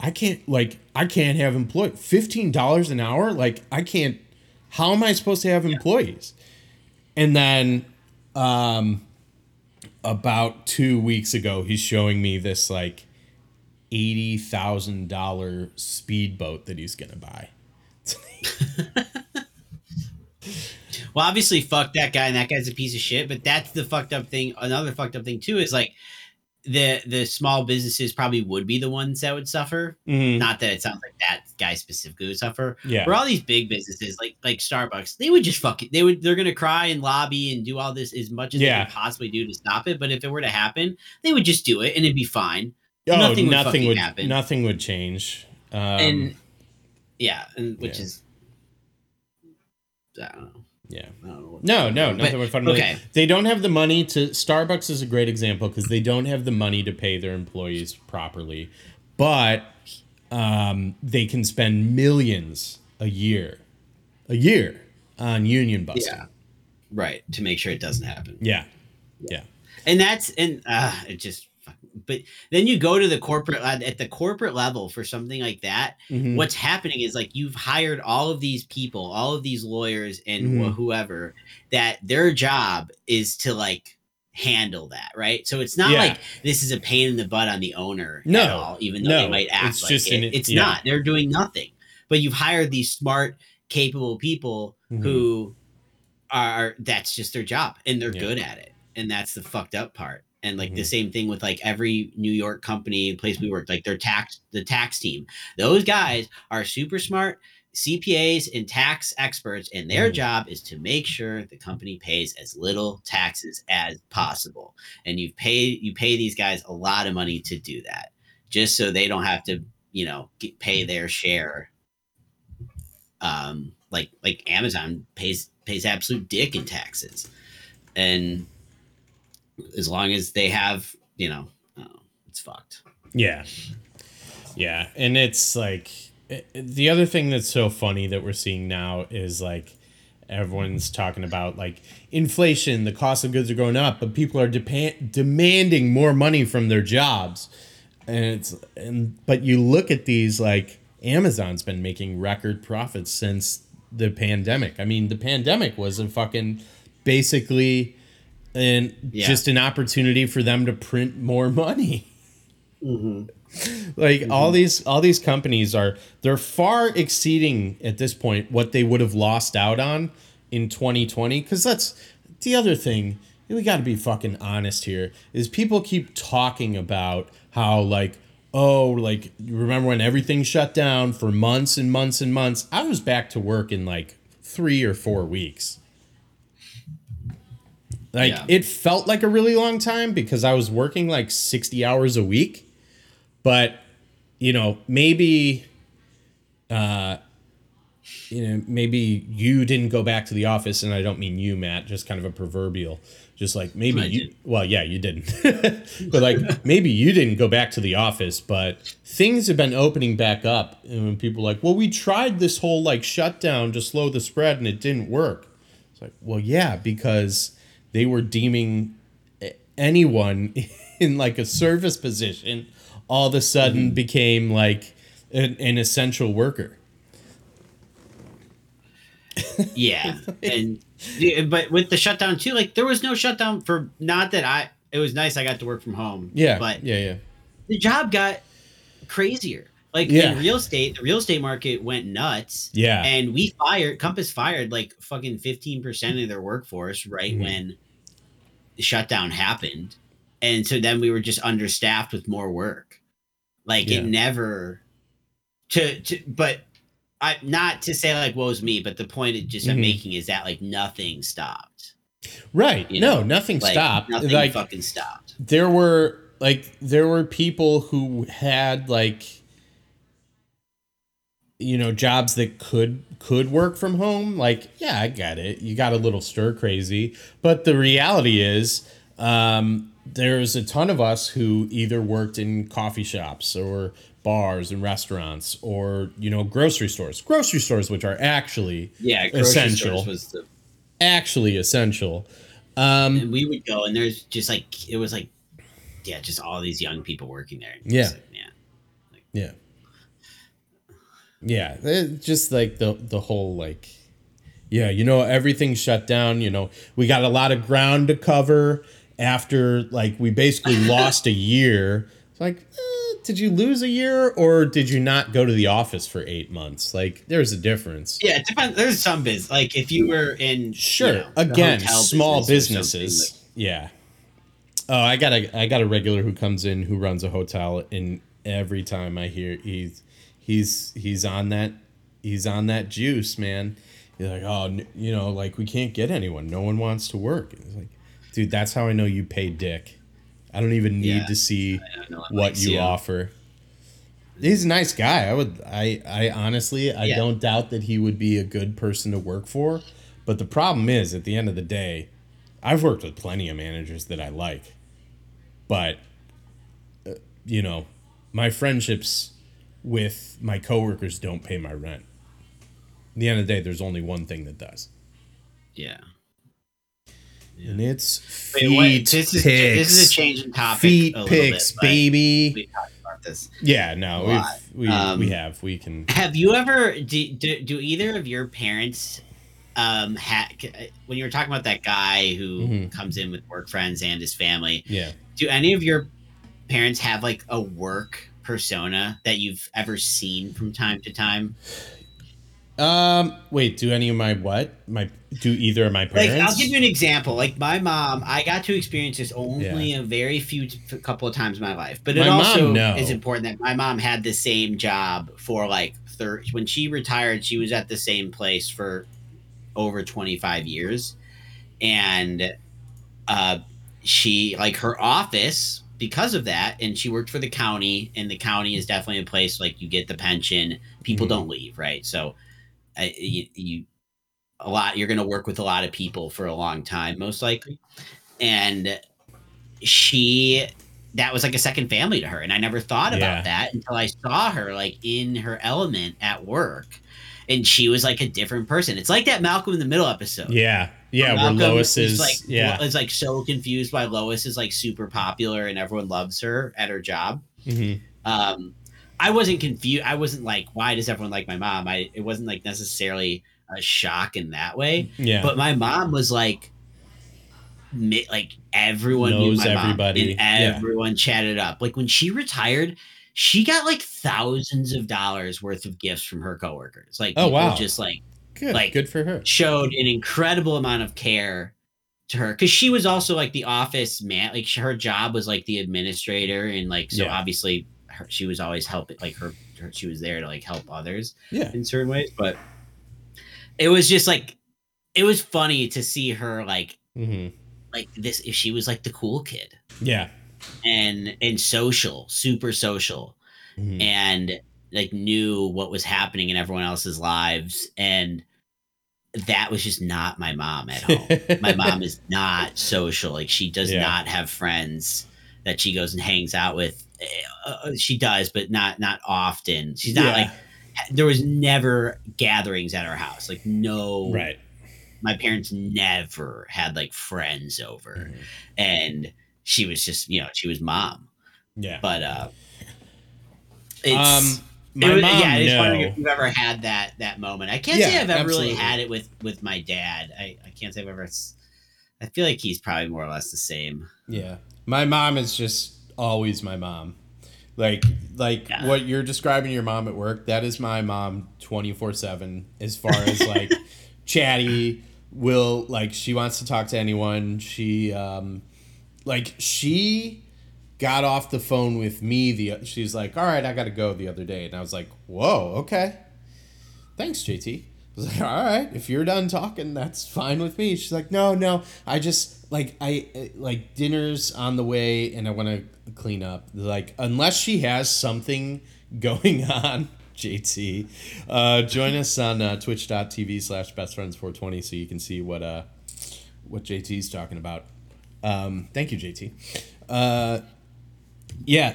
Speaker 2: I can't, like, I can't have employee $15 an hour? Like, I can't, how am I supposed to have employees? And then, um, about two weeks ago, he's showing me this, like, $80,000 speedboat that he's going to buy. [laughs]
Speaker 1: Well, obviously, fuck that guy, and that guy's a piece of shit. But that's the fucked up thing. Another fucked up thing too is like the the small businesses probably would be the ones that would suffer.
Speaker 2: Mhm.
Speaker 1: Not that it sounds like that guy specifically would suffer.
Speaker 2: Yeah.
Speaker 1: For all these big businesses like like Starbucks, they would just fuck it. They would they're gonna cry and lobby and do all this as much as
Speaker 2: Yeah.
Speaker 1: they can possibly do to stop it. But if it were to happen, they would just do it and it'd be fine.
Speaker 2: Oh,
Speaker 1: Nothing would
Speaker 2: nothing would
Speaker 1: happen.
Speaker 2: nothing would change. Um,
Speaker 1: and yeah, and which
Speaker 2: yeah.
Speaker 1: is I don't know.
Speaker 2: Yeah.
Speaker 1: I don't know what-
Speaker 2: No, no,
Speaker 1: But-
Speaker 2: nothing would fundamentally.
Speaker 1: okay.
Speaker 2: They don't have the money to. Starbucks is a great example because they don't have the money to pay their employees properly, but um, they can spend millions a year, a year on union busting.
Speaker 1: Yeah. Right. To make sure it doesn't happen.
Speaker 2: Yeah, yeah,
Speaker 1: and that's and uh it just but then you go to the corporate at the corporate level for something like that
Speaker 2: Mhm.
Speaker 1: what's happening is like you've hired all of these people all of these lawyers and wh-
Speaker 2: Mhm.
Speaker 1: whoever that their job is to like handle that right so it's not
Speaker 2: Yeah.
Speaker 1: like this is a pain in the butt on the owner
Speaker 2: No.
Speaker 1: at all even though
Speaker 2: No.
Speaker 1: they might act
Speaker 2: It's
Speaker 1: like
Speaker 2: just
Speaker 1: it.
Speaker 2: an-
Speaker 1: it's
Speaker 2: yeah.
Speaker 1: not they're doing nothing but you've hired these smart capable people
Speaker 2: Mhm.
Speaker 1: who are that's just their job and they're
Speaker 2: Yeah.
Speaker 1: good at it and that's the fucked up part and like the
Speaker 2: Mhm.
Speaker 1: same thing with like every new york company place we work like their tax the tax team those guys are super smart cpas and tax experts and their
Speaker 2: Mhm.
Speaker 1: job is to make sure the company pays as little taxes as possible and you pay you pay these guys a lot of money to do that just so they don't have to you know get, pay their share um like like amazon pays pays absolute dick in taxes and as long as they have you know I it's fucked
Speaker 2: yeah, yeah. And it's like the other thing that's so funny that we're seeing now is like everyone's talking about like inflation, the cost of goods are going up, but people are depa- demanding more money from their jobs. And it's and but you look at these like Amazon's been making record profits since the pandemic. I mean, the pandemic was a fucking basically and
Speaker 1: Yeah.
Speaker 2: just an opportunity for them to print more money. [laughs] Like
Speaker 1: Mm-hmm.
Speaker 2: all these all these companies are they're far exceeding at this point what they would have lost out on in 2020 because that's the other thing we got to be fucking honest here is people keep talking about how like oh like you remember when everything shut down for months and months and months? I was back to work in like three or four weeks like
Speaker 1: Yeah.
Speaker 2: it felt like a really long time because i was working like 60 hours a week but you know maybe uh you know maybe you didn't go back to the office and i don't mean you matt just kind of a proverbial just like maybe
Speaker 1: I
Speaker 2: you
Speaker 1: did.
Speaker 2: well yeah you didn't [laughs] but like maybe you didn't go back to the office but things have been opening back up and when people are like well we tried this whole like shutdown to slow the spread and it didn't work it's like well yeah because they were deeming anyone [laughs] in like a service position all of a sudden became like an, an essential worker.
Speaker 1: yeah [laughs] and but with the shutdown too like there was no shutdown for not that i it was nice i got to work from home
Speaker 2: Yeah,
Speaker 1: but
Speaker 2: yeah, yeah.
Speaker 1: the job got crazier like
Speaker 2: Yeah.
Speaker 1: in real estate the real estate market went nuts
Speaker 2: Yeah.
Speaker 1: and we fired compass fired like fucking 15% of their workforce right
Speaker 2: Mhm.
Speaker 1: when the shutdown happened and so then we were just understaffed with more work like
Speaker 2: Yeah.
Speaker 1: it never to to but i not to say like woe's me but the point it just i'm
Speaker 2: Mhm.
Speaker 1: making is that like nothing stopped
Speaker 2: Right.
Speaker 1: You
Speaker 2: no,
Speaker 1: know,
Speaker 2: nothing
Speaker 1: like
Speaker 2: stopped.
Speaker 1: nothing
Speaker 2: like
Speaker 1: fucking stopped
Speaker 2: there were like there were people who had like you know jobs that could could work from home like yeah i get it you got a little stir crazy but the reality is um there's a ton of us who either worked in coffee shops or bars and restaurants or you know grocery stores grocery stores which are actually
Speaker 1: yeah
Speaker 2: Essential.
Speaker 1: the
Speaker 2: actually essential um
Speaker 1: and we would go and there's just like it was like yeah just all these young people working there
Speaker 2: Yeah.
Speaker 1: Like, man
Speaker 2: Yeah. Yeah, it, just like the the whole like yeah, you know everything's shut down, you know. We got a lot of ground to cover after like we basically [laughs] lost a year. It's like eh, did you lose a year or did you not go to the office for 8 months? Like there's a difference.
Speaker 1: Yeah, it depends. There's some biz like if you were in
Speaker 2: Sure.
Speaker 1: you know,
Speaker 2: Again, small
Speaker 1: business
Speaker 2: businesses. yeah. Oh, I got a I got a regular who comes in who runs a hotel and every time I hear he's he's he's on that he's on that juice, man. You're like, "Oh, you know, like we can't get anyone. No one wants to work." It's like, "Dude, that's how I know you pay dick. I don't even need
Speaker 1: Yeah.
Speaker 2: to see
Speaker 1: like, I don't know,
Speaker 2: what you offer." He's a nice guy. I would I I honestly I
Speaker 1: Yeah.
Speaker 2: don't doubt that he would be a good person to work for. But the problem is at the end of the day, I've worked with plenty of managers that I like. But uh, you know, my friendships with my coworkers don't pay my rent. At the end of the day, there's only one thing that does.
Speaker 1: Yeah.
Speaker 2: And it's
Speaker 1: Wait,
Speaker 2: feet
Speaker 1: wait, this is this is a change in topic.
Speaker 2: feet
Speaker 1: a little bit,
Speaker 2: baby.
Speaker 1: We talked about this.
Speaker 2: Yeah, no, we've we,
Speaker 1: Um,
Speaker 2: we have. We can
Speaker 1: Have you ever do, do, do either of your parents um ha, when you were talking about that guy who
Speaker 2: Mhm.
Speaker 1: comes in with work friends and his family?
Speaker 2: yeah.
Speaker 1: Do any of your parents have like a work persona that you've ever seen from time to time?
Speaker 2: Um wait, do any of my what? My do either of my parents? Like.
Speaker 1: I'll give you an example. Like my mom, I got to experience this only a very few, t- couple of times in my life. But it
Speaker 2: My mom,
Speaker 1: also
Speaker 2: no.
Speaker 1: is important that my mom had the same job for like thir- when she retired. She was at the same place for over twenty five years, and uh, she like her office because of that, and she worked for the county, and the county is definitely a place like you get the pension. People
Speaker 2: Mhm.
Speaker 1: don't leave, right? So, I, you, you a lot you're going to work with a lot of people for a long time most likely and she that was like a second family to her and i never thought
Speaker 2: Yeah.
Speaker 1: about that until i saw her like in her element at work and she was like a different person it's like that malcolm in the middle episode
Speaker 2: Yeah. Yeah, where
Speaker 1: Malcolm
Speaker 2: Lois
Speaker 1: is,
Speaker 2: is
Speaker 1: like
Speaker 2: yeah.
Speaker 1: is like so confused why lois is like super popular and everyone loves her at her job
Speaker 2: Mhm.
Speaker 1: um i wasn't confused i wasn't like why does everyone like my mom i it wasn't like necessarily a shock in that way
Speaker 2: Yeah.
Speaker 1: but my mom was like like everyone
Speaker 2: Knows
Speaker 1: knew my mom,
Speaker 2: everybody,
Speaker 1: and
Speaker 2: yeah.
Speaker 1: everyone chatted up like when she retired she got like thousands of dollars worth of gifts from her coworkers like
Speaker 2: Oh, wow.
Speaker 1: just like
Speaker 2: good.
Speaker 1: like-
Speaker 2: good for her.
Speaker 1: showed an incredible amount of care to her because she was also like the office man like her job was like the administrator and like so
Speaker 2: Yeah.
Speaker 1: obviously her, she was always helping like her, her she was there to like help others
Speaker 2: Yeah.
Speaker 1: in certain ways but it was just like it was funny to see her like
Speaker 2: hmm
Speaker 1: like this if she was like the cool kid
Speaker 2: Yeah.
Speaker 1: and and social super social
Speaker 2: Mhm.
Speaker 1: and like knew what was happening in everyone else's lives and that was just not my mom at home [laughs] my mom is not social like she does
Speaker 2: Yeah.
Speaker 1: not have friends that she goes and hangs out with Uh, uh, she does but not not often she's not
Speaker 2: Yeah.
Speaker 1: like there was never gatherings at our house like no
Speaker 2: Right.
Speaker 1: my parents never had like friends over
Speaker 2: Mhm.
Speaker 1: and she was just you know she was mom
Speaker 2: Yeah.
Speaker 1: but uh it's
Speaker 2: um my
Speaker 1: was-
Speaker 2: mom,
Speaker 1: yeah, I just
Speaker 2: no.
Speaker 1: wondering if you've ever had that that moment. I can't say I've ever really had it with with my dad. I, I can't say I've ever. I feel like he's probably more or less the same.
Speaker 2: Yeah. My mom is just always my mom. Like like
Speaker 1: Yeah.
Speaker 2: what you're describing your mom at work, that is my mom 24/7 as far as like [laughs] chatty will like she wants to talk to anyone. She um like she got off the phone with me the she's like, "All right, I got to go the other day." And I was like, "Whoa, okay." Thanks, JT. I was like, all right, if you're done talking, that's fine with me. She's like, no, no, I just like I like dinner's on the way and I want to clean up. Like unless she has something [laughs] going on, JT, uh, join us on uh, twitch.tv slash best friends 420 so you can see what uh what JT's talking about. Um, thank you, JT. Uh, yeah,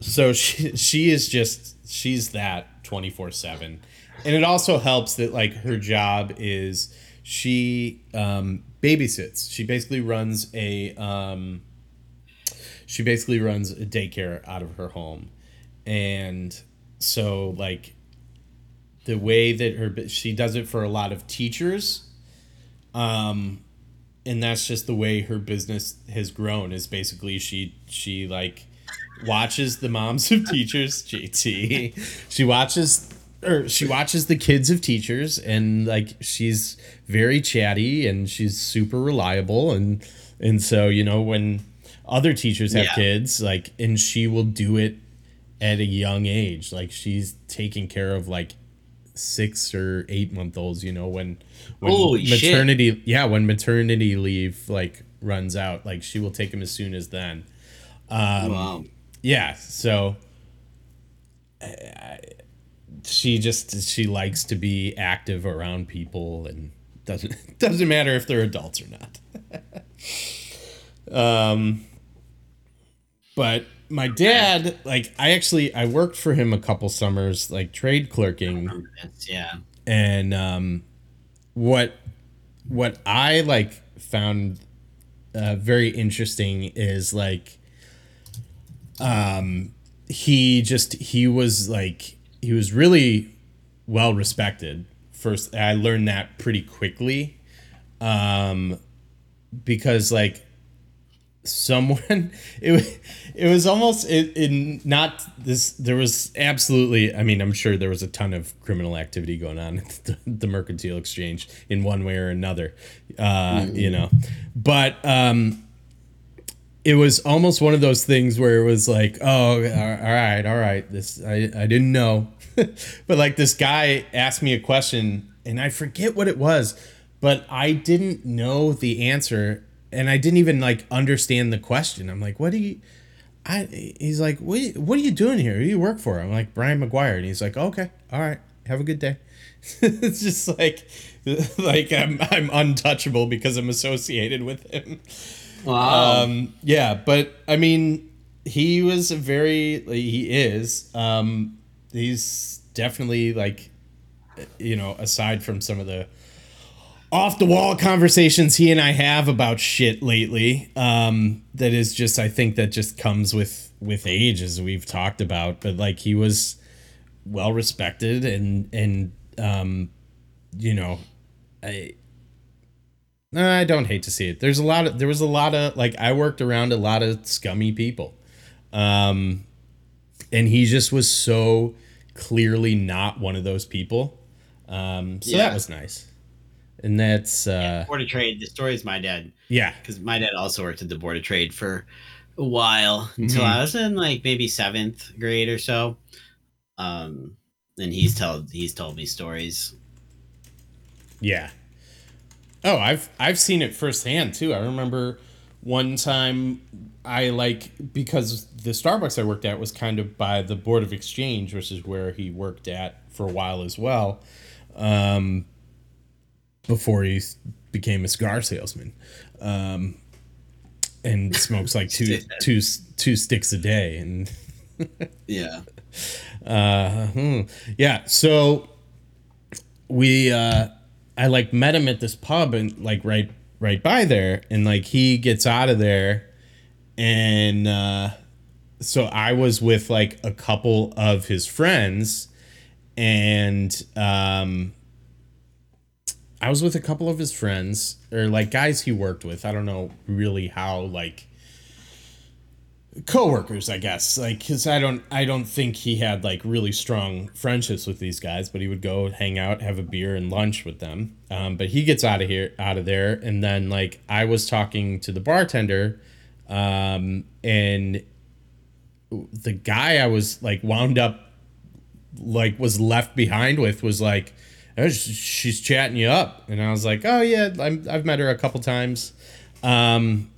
Speaker 2: so she she is just she's that 24/7 and it also helps that like her job is she um babysits. She basically runs a um she basically runs a daycare out of her home. And so like the way that her she does it for a lot of teachers um and that's just the way her business has grown is basically she she like watches the moms of teachers [laughs] JT she watches or she watches the kids of teachers and like she's very chatty and she's super reliable and and so you know when other teachers have
Speaker 1: Yeah.
Speaker 2: kids like and she will do it at a young age like she's taking care of like six or eight month olds you know when when
Speaker 1: Holy shit.
Speaker 2: maternity yeah when maternity leave like runs out like she will take him as soon as then um,
Speaker 1: wow.
Speaker 2: yeah so I- she just she likes to be active around people and doesn't [laughs] doesn't matter if they're adults or not [laughs] um but my dad like i actually i worked for him a couple summers like trade clerking
Speaker 1: yeah.
Speaker 2: and um, what what I like found uh, very interesting is like um, he just he was like he was really well respected. First, I learned that pretty quickly um, because like someone [laughs] it was it was almost it, in not this there was absolutely i mean i'm sure there was a ton of criminal activity going on at the, [laughs] the mercantile exchange in one way or another uh you know. But um it was almost one of those things where it was like oh all right all right this i i didn't know. [laughs] But like this guy asked me a question and i forget what it was but i didn't know the answer and i didn't even like understand the question i'm like what do you I, he's like, what, what are you doing here? Who do you work for? I'm like, Brian McGuire. And he's like, okay, all right, have a good day. [laughs] it's just like, [laughs] like I'm, I'm untouchable because I'm associated with him.
Speaker 1: Wow.
Speaker 2: Um, yeah, but I mean, he was a very, he is, um, he's definitely like, you know, aside from some of the off the wall conversations he and I have about shit lately, um, that is just, I think that just comes with, with age as we've talked about, but like he was well respected and, and, um, you know, I, I don't hate to see it. There's a lot of there was a lot of like I worked around a lot of scummy people. Um and he just was so clearly not one of those people. Um so
Speaker 1: Yeah.
Speaker 2: that was nice. And that's uh
Speaker 1: Board of Trade. The story is my dad
Speaker 2: yeah.
Speaker 1: because my dad also worked at the Board of Trade for a while until
Speaker 2: Mhm.
Speaker 1: I was in like maybe seventh grade or so. Um, and he's told he's told me stories.
Speaker 2: Yeah. Oh, I've I've seen it firsthand too. I remember one time I like because the Starbucks I worked at was kind of by the Board of Exchange, which is where he worked at for a while as well. Um before he became a cigar salesman. Um and [laughs] smokes like two two two sticks a day and [laughs]
Speaker 1: Yeah.
Speaker 2: uh, hmm. yeah. So we, uh, I like met him at this pub and like right, right by there, and like he gets out of there, and uh, so I was with like a couple of his friends, and um, I was with a couple of his friends or like guys he worked with. I don't know really how like coworkers, I guess. Like cuz I don't I don't think he had like really strong friendships with these guys, but he would go hang out, have a beer and lunch with them. Um, but he gets out of here out of there and then like I was talking to the bartender um, and the guy I was like wound up like was left behind with was like "Oh, she's chatting you up. And i was like oh yeah I'm, i've met her a couple times. Um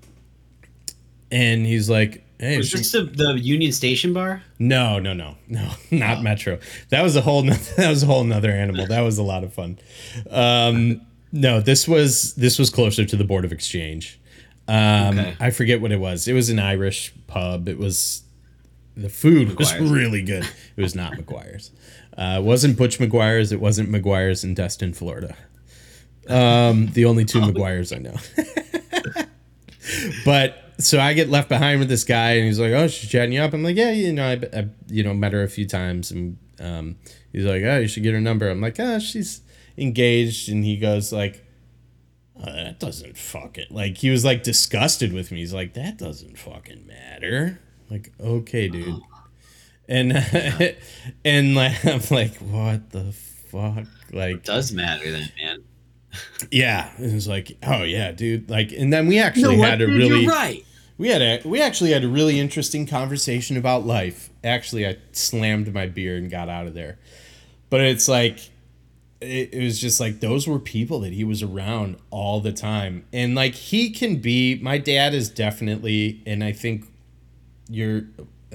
Speaker 2: and he's like hey
Speaker 1: Was
Speaker 2: she-
Speaker 1: this the, the Union Station bar?
Speaker 2: no no no no [laughs] not metro. That was a whole noth- [laughs] that was a whole nother animal. That was a lot of fun. Um no this was this was closer to the board of exchange. Um
Speaker 1: Okay.
Speaker 2: i forget what it was. It was an irish pub. It was the food was really good. It was not [laughs] mcguire's uh, it wasn't butch mcguire's it wasn't mcguire's in destin florida um the only two mcguire's i know [laughs] but so I get left behind with this guy, and he's like, "Oh, she's chatting you up." I'm like, "Yeah, you know, I, I you know met her a few times," and um, he's like, "Oh, you should get her number." I'm like, "Ah, she's engaged," and he goes like, oh, "That doesn't fucking like." He was like disgusted with me. He's like, "That doesn't fucking matter." Like, okay, dude, and [laughs] and like [laughs] I'm like, "What the fuck?" Like,
Speaker 1: Does matter then, man.
Speaker 2: yeah, it was like, "Oh yeah, dude." Like, and then we actually had a
Speaker 1: dude,
Speaker 2: really
Speaker 1: You're right.
Speaker 2: we had a we actually had a really interesting conversation about life. Actually, I slammed my beer and got out of there. But it's like it, it was just like those were people that he was around all the time. And like he can be my dad is definitely and I think you're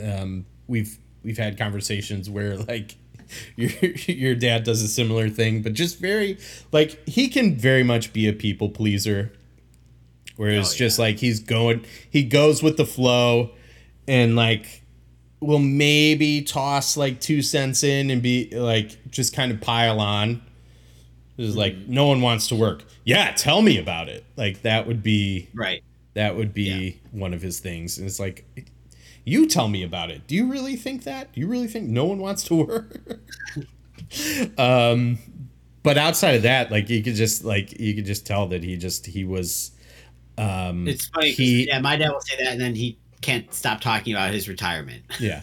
Speaker 2: um we've we've had conversations where like [laughs] your your dad does a similar thing, but just very like he can very much be a people pleaser. Where it's
Speaker 1: Oh,
Speaker 2: just like he's going he goes with the flow and like will maybe toss like two cents in and be like just kind of pile on. It's like
Speaker 1: Mm-hmm.
Speaker 2: no one wants to work. Yeah tell me about it. Like that would be
Speaker 1: Right.
Speaker 2: that would be one of his things. And it's like you tell me about it do you really think that do you really think no one wants to [laughs] work um but outside of that like you could just like you could just tell that he just he was um
Speaker 1: It's funny.
Speaker 2: he
Speaker 1: yeah, my dad will say that, and then he can't stop talking about his retirement. [laughs]
Speaker 2: yeah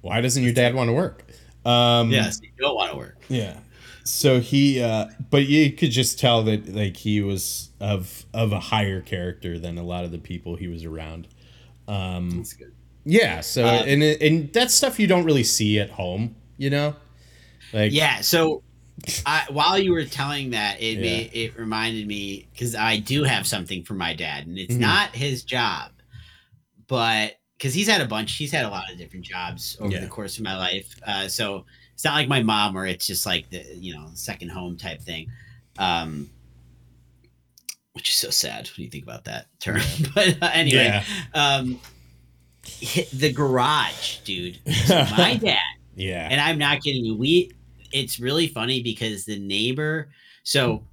Speaker 2: why doesn't your dad want to work um
Speaker 1: yes, you don't want to work.
Speaker 2: Yeah. So he uh but you could just tell that like he was of of a higher character than a lot of the people he was around. Um
Speaker 1: That's good.
Speaker 2: Yeah, so
Speaker 1: Uh,
Speaker 2: and and that's stuff you don't really see at home, you know? Like
Speaker 1: Yeah. So, [laughs] I, while you were telling that, it
Speaker 2: Yeah.
Speaker 1: made, it reminded me because I do have something for my dad, and it's
Speaker 2: Mhm.
Speaker 1: not his job, but because he's had a bunch, he's had a lot of different jobs over
Speaker 2: Yeah.
Speaker 1: the course of my life. Uh, so it's not like my mom, where it's just like the you know second home type thing. Um, which is so sad when you think about that term. [laughs] but uh, anyway,
Speaker 2: Yeah.
Speaker 1: um, hit the garage, dude. So [laughs] my dad
Speaker 2: Yeah.
Speaker 1: and I'm not kidding you. We it's really funny because the neighbor so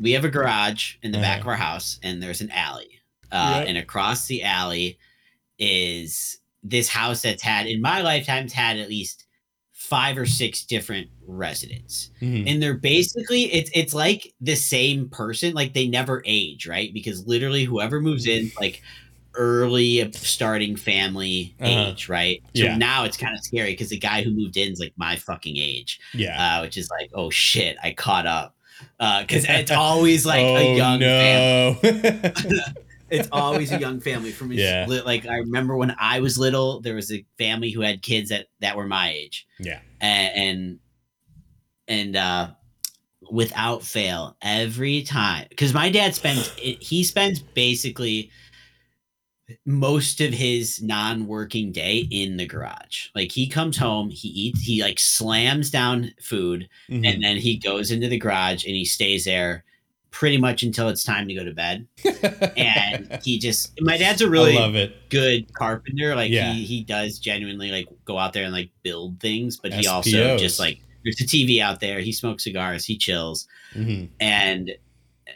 Speaker 1: we have a garage in the back of our house and there's an alley. Uh,
Speaker 2: Yep.
Speaker 1: and across the alley is this house that's had in my lifetime's had at least five or six different residents.
Speaker 2: Mhm.
Speaker 1: And they're basically it's it's like the same person, like they never age, right? Because literally whoever moves in like early starting family
Speaker 2: Uh-huh.
Speaker 1: age, right? So
Speaker 2: Yeah.
Speaker 1: now it's kind of scary because the guy who moved in is like my fucking age,
Speaker 2: Yeah.
Speaker 1: uh, which is like, oh shit, I caught up. Because it's [laughs] always like
Speaker 2: oh,
Speaker 1: a young family. [laughs] It's always a young family from his
Speaker 2: Yeah.
Speaker 1: li- like I remember when I was little, there was a family who had kids that that were my age.
Speaker 2: yeah.
Speaker 1: and and, and uh without fail every time because my dad spends he spends basically most of his non-working day in the garage like he comes home he eats he like slams down food
Speaker 2: Mhm.
Speaker 1: and then he goes into the garage and he stays there pretty much until it's time to go to bed and [laughs] he just my dad's a really
Speaker 2: love it.
Speaker 1: good carpenter. Like
Speaker 2: Yeah.
Speaker 1: he he does genuinely like go out there and like build things, but he also just like there's a TV out there. He smokes cigars. He chills,
Speaker 2: Mhm.
Speaker 1: and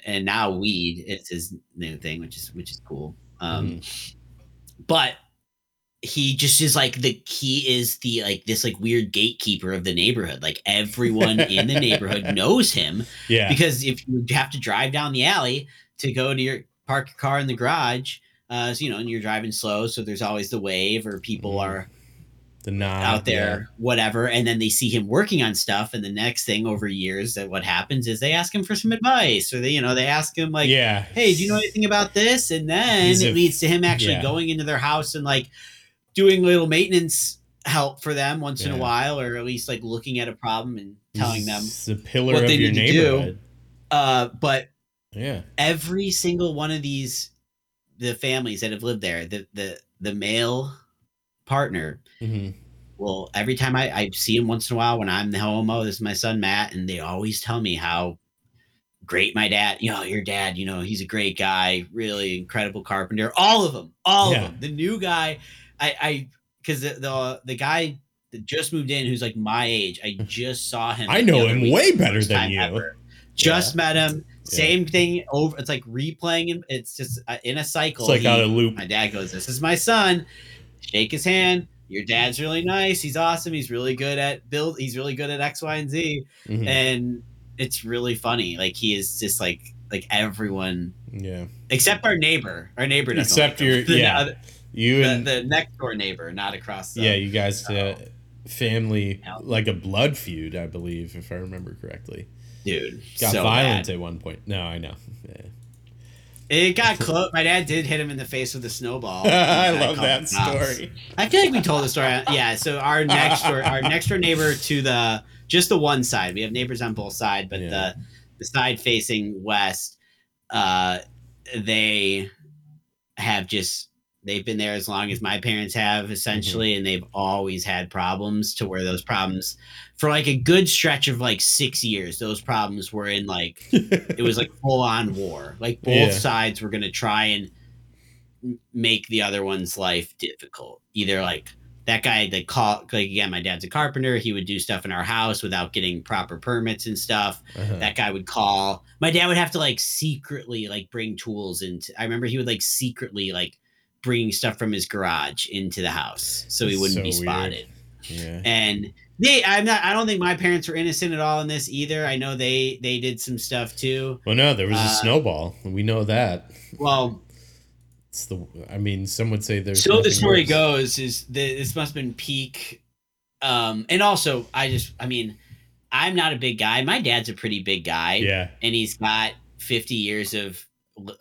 Speaker 1: and now weed is his new thing, which is which is cool. Um,
Speaker 2: Mm-hmm.
Speaker 1: but he just is like the he is the like this like weird gatekeeper of the neighborhood. Like everyone in the neighborhood [laughs] knows him
Speaker 2: Yeah.
Speaker 1: because if you have to drive down the alley to go to your park your car in the garage, uh, so, you know, and you're driving slow, so there's always the wave or people
Speaker 2: Mhm.
Speaker 1: are
Speaker 2: the
Speaker 1: out there, whatever, and then they see him working on stuff, and the next thing over years that what happens is they ask him for some advice, or they, you know, they ask him like,
Speaker 2: yeah.
Speaker 1: "Hey, do you know anything about this?" And then
Speaker 2: He's
Speaker 1: it
Speaker 2: a-
Speaker 1: leads to him actually
Speaker 2: yeah.
Speaker 1: going into their house and like doing little maintenance help for them once in a while, or at least like looking at a problem and telling them.
Speaker 2: He's the pillar
Speaker 1: what
Speaker 2: of
Speaker 1: they
Speaker 2: your
Speaker 1: need to do.
Speaker 2: neighborhood.
Speaker 1: Uh, but
Speaker 2: Yeah.
Speaker 1: every single one of these the families that have lived there the the the male partner
Speaker 2: hmm
Speaker 1: will every time I, I see him once in a while when i'm the homo this is my son matt and they always tell me how great my dad you know your dad you know he's a great guy really incredible carpenter all of them all
Speaker 2: Yeah.
Speaker 1: of them the new guy i i because the, the the guy that just moved in who's like my age i [laughs] just saw him
Speaker 2: I know him way better than you.
Speaker 1: ever. just met him
Speaker 2: Yeah.
Speaker 1: same thing over it's like replaying him it's just uh, in a cycle
Speaker 2: It's like
Speaker 1: He-
Speaker 2: out of loop.
Speaker 1: my dad goes this is my son shake his hand your dad's really nice he's awesome he's really good at build he's really good at x y and z
Speaker 2: Mhm.
Speaker 1: and it's really funny like he is just like like everyone
Speaker 2: Yeah.
Speaker 1: except our neighbor our neighbor doesn't
Speaker 2: Except
Speaker 1: like
Speaker 2: your- [laughs]
Speaker 1: The
Speaker 2: yeah. You
Speaker 1: the,
Speaker 2: and
Speaker 1: the next door neighbor not across the
Speaker 2: yeah, you guys uh, family like a blood feud, I believe, if I remember correctly.
Speaker 1: dude
Speaker 2: Got
Speaker 1: so
Speaker 2: violent
Speaker 1: bad.
Speaker 2: at one point. No, I know. Yeah.
Speaker 1: It got close my dad did hit him in the face with a snowball [laughs]
Speaker 2: I love that story.
Speaker 1: I feel like we told the story. Yeah. So our next door, our next door neighbor to the just the one side. We have neighbors on both sides, but
Speaker 2: Yeah.
Speaker 1: the the side facing west, uh, they have just they've been there as long as my parents have essentially, and they've always had problems to where those problems for like a good stretch of like six years, those problems were in like it was like full on war. Like [laughs] both
Speaker 2: Yeah.
Speaker 1: sides were going to try and make the other one's life difficult. Either like that guy that call like again, my dad's a carpenter. He would do stuff in our house without getting proper permits and stuff.
Speaker 2: Uh-huh.
Speaker 1: That guy would call. My dad would have to like secretly like bring tools into. I remember he would like secretly like bringing stuff from his garage into the house so he wouldn't
Speaker 2: so
Speaker 1: be spotted
Speaker 2: yeah.
Speaker 1: and they i'm not i don't think my parents were innocent at all in this either i know they they did some stuff too
Speaker 2: Well, no, there was a
Speaker 1: Uh,
Speaker 2: snowball. We know that.
Speaker 1: well
Speaker 2: It's the. I mean, some would say there's.
Speaker 1: so the story
Speaker 2: worse.
Speaker 1: goes is this must have been peak um and also i just i mean i'm not a big guy my dad's a pretty big guy
Speaker 2: Yeah.
Speaker 1: and he's got 50 years of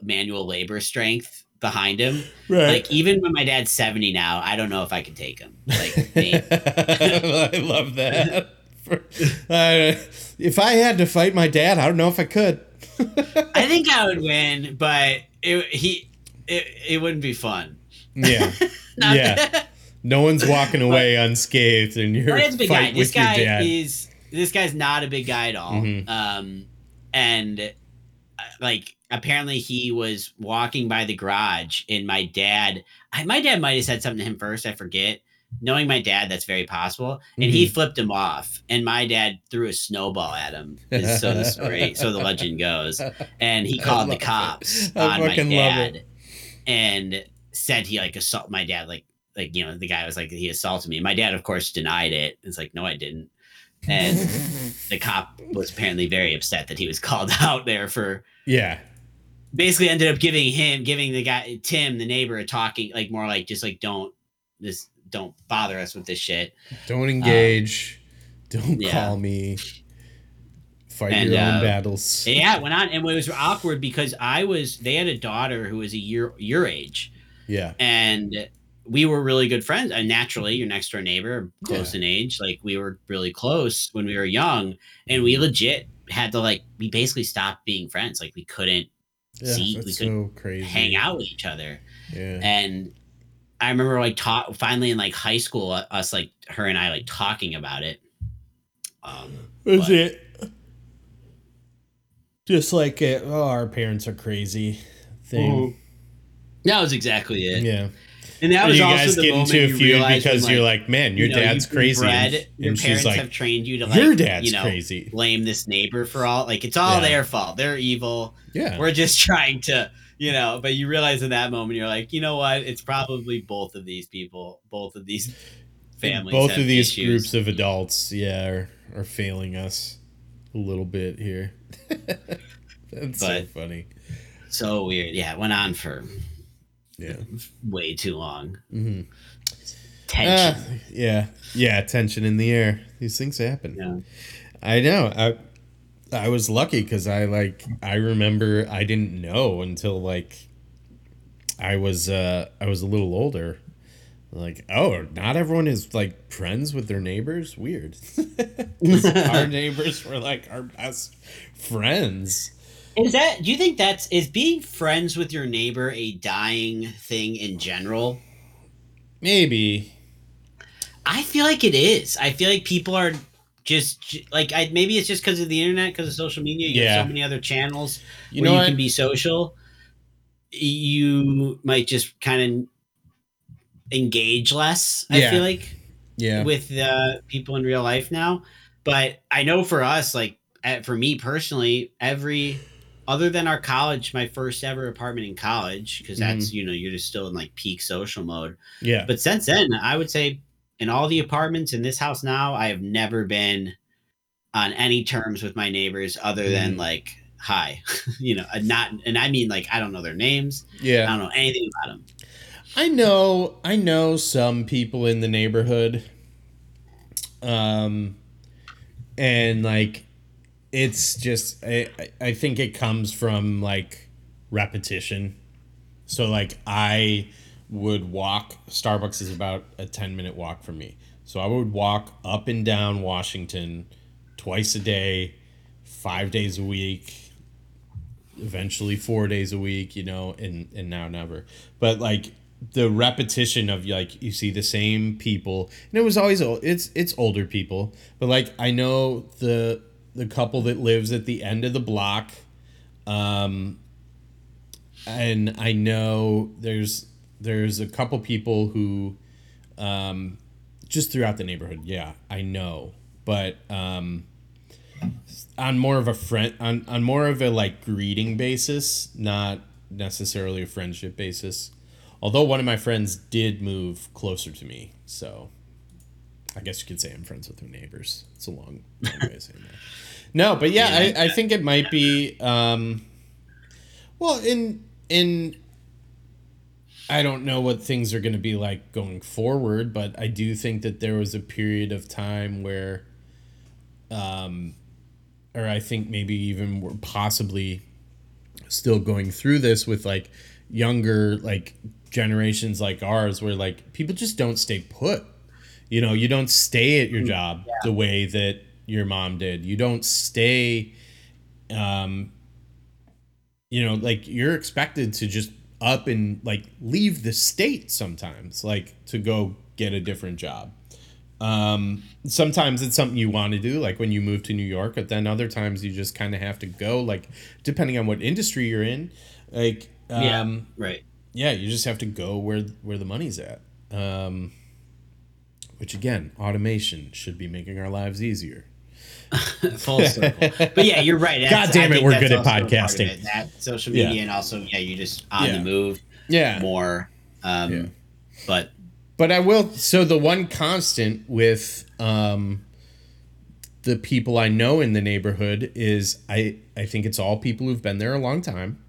Speaker 1: manual labor strength behind him
Speaker 2: Right.
Speaker 1: like even when my dad's 70 now i don't know if i could take him like. [laughs]
Speaker 2: I love that. For- uh, if I had to fight my dad, I don't know if I could.
Speaker 1: i think i would win but it he it, it wouldn't be fun
Speaker 2: Yeah. [laughs] Yeah. No one's walking away unscathed, and you're
Speaker 1: big guy.
Speaker 2: fighting
Speaker 1: This
Speaker 2: with your dad.
Speaker 1: is this guy's not a big guy at all.
Speaker 2: Mhm.
Speaker 1: Um, and like apparently he was walking by the garage, and my dad, I, my dad might have said something to him first. I forget. Knowing my dad, that's very possible. And
Speaker 2: Mm-hmm.
Speaker 1: he flipped him off, and my dad threw a snowball at him. is so the story, [laughs] so the legend goes. And he called the
Speaker 2: it.
Speaker 1: cops on my
Speaker 2: fucking love it.
Speaker 1: dad, and said he like assault my dad like like you know the guy was like he assaulted me. And my dad of course denied it. It's like no I didn't. And [laughs] the cop was apparently very upset that he was [laughs] called out there for
Speaker 2: yeah.
Speaker 1: basically ended up giving him giving the guy Tim the neighbor a talking like more like just like don't this don't bother us with this shit.
Speaker 2: Don't engage. don't
Speaker 1: Um, yeah.
Speaker 2: call me. Fight
Speaker 1: And,
Speaker 2: your own
Speaker 1: uh,
Speaker 2: battles.
Speaker 1: Yeah, it went on and it was awkward because I was they had a daughter who was a year your age.
Speaker 2: Yeah.
Speaker 1: and we were really good friends. And naturally, your next door neighbor, close in age, like we were really close when we were young, and we legit had to like we basically stopped being friends. Like we couldn't
Speaker 2: Yeah,
Speaker 1: See, we
Speaker 2: that's
Speaker 1: could
Speaker 2: so
Speaker 1: hang out with each other.
Speaker 2: Yeah.
Speaker 1: And I remember like talk finally in like high school, uh, us like her and I like talking about it. Um,
Speaker 2: Was
Speaker 1: but-
Speaker 2: it just like oh, our parents are crazy thing?
Speaker 1: that was exactly it.
Speaker 2: Yeah.
Speaker 1: And that was
Speaker 2: you
Speaker 1: also
Speaker 2: guys
Speaker 1: the
Speaker 2: get
Speaker 1: moment
Speaker 2: into a
Speaker 1: you
Speaker 2: feud
Speaker 1: realize when,
Speaker 2: because you're like, man, your
Speaker 1: you know,
Speaker 2: dad's crazy.
Speaker 1: bred,
Speaker 2: and,
Speaker 1: your
Speaker 2: and she's
Speaker 1: parents
Speaker 2: like,
Speaker 1: have trained you to like
Speaker 2: your dad's
Speaker 1: you know,
Speaker 2: crazy.
Speaker 1: blame this neighbor for all like it's all
Speaker 2: Yeah.
Speaker 1: their fault. They're evil.
Speaker 2: Yeah.
Speaker 1: We're just [laughs] trying to you know, but you realize in that moment you're like, you know what? It's probably both of these people, both of these [laughs] families.
Speaker 2: Both of these
Speaker 1: issues.
Speaker 2: groups of adults, yeah, are, are failing us a little bit here. [laughs] That's so funny.
Speaker 1: So weird. Yeah, it went on for
Speaker 2: Yeah. [laughs]
Speaker 1: way too long.
Speaker 2: hmm
Speaker 1: Tension.
Speaker 2: Ah, yeah. Yeah. Tension in the air. These things happen.
Speaker 1: Yeah.
Speaker 2: I know. I I was lucky because I like I remember I didn't know until like I was uh I was a little older. Like, oh, not everyone is like friends with their neighbors. Weird. [laughs] our [laughs] neighbors were like our best friends.
Speaker 1: Is that? Do you think that's is being friends with your neighbor a dying thing in general?
Speaker 2: Maybe.
Speaker 1: I feel like it is. I feel like people are just like I maybe it's just because of the internet, because of social media. You
Speaker 2: Yeah.
Speaker 1: have so many other channels
Speaker 2: You
Speaker 1: where
Speaker 2: know
Speaker 1: you
Speaker 2: what?
Speaker 1: can be social. You might just kind of engage less. I
Speaker 2: Yeah.
Speaker 1: feel like
Speaker 2: yeah.
Speaker 1: with uh, people in real life now. But I know for us, like for me personally, every other than our college, my first ever apartment in college, because that's you know you're just still in like peak social mode.
Speaker 2: yeah.
Speaker 1: But since then, I would say in all the apartments in this house now, I have never been on any terms with my neighbors other than
Speaker 2: Mhm.
Speaker 1: like hi, [laughs] you know, and not and I mean like I don't know their names,
Speaker 2: Yeah.
Speaker 1: I don't know anything about them.
Speaker 2: I know I know some people in the neighborhood. Um and like it's just I I- think it comes from like repetition. So like I would walk Starbucks is about a 10 minute walk from me. So I would walk up and down Washington twice a day, 5 days a week, eventually four days a week, you know, and and now never. But like the repetition of like you see the same people, and it was always ol- it's it's older people, but like I know the the couple that lives at the end of the block, um, and I know there's there's a couple people who, um, just throughout the neighborhood. Yeah, I know, but um on more of a friend on, on more of a like greeting basis not necessarily a friendship basis although one of my friends did move closer to me so i guess you could say i'm friends with their neighbors it's a long, long way of saying that [laughs] no but yeah,
Speaker 1: Yeah.
Speaker 2: I, I think it might be um well in in i don't know what things are going to be like going forward but i do think that there was a period of time where um or I think maybe even we're possibly still going through this with like younger like generations like ours where like people just don't stay put. You know, you don't stay at your job the way that your mom did. You don't stay um you know, like you're expected to just up and like leave the state sometimes like to go get a different job. Um, sometimes it's something you want to do, like when you move to New York, but then other times you just kind of have to go, like depending on what industry you're in. Like,
Speaker 1: Yeah.
Speaker 2: um,
Speaker 1: Right.
Speaker 2: yeah, you just have to go where where the money's at. Um, which again, automation should be making our lives easier. [laughs]
Speaker 1: Full circle. But yeah, you're right. That's-
Speaker 2: God damn it, we're good at
Speaker 1: also a part of
Speaker 2: podcasting.
Speaker 1: That social
Speaker 2: Yeah.
Speaker 1: media and also yeah, you just on
Speaker 2: Yeah.
Speaker 1: the move
Speaker 2: Yeah,
Speaker 1: more. Um,
Speaker 2: Yeah.
Speaker 1: But
Speaker 2: But I will. So the one constant with um, the people I know in the neighborhood is I I think it's all people who've been there a long time.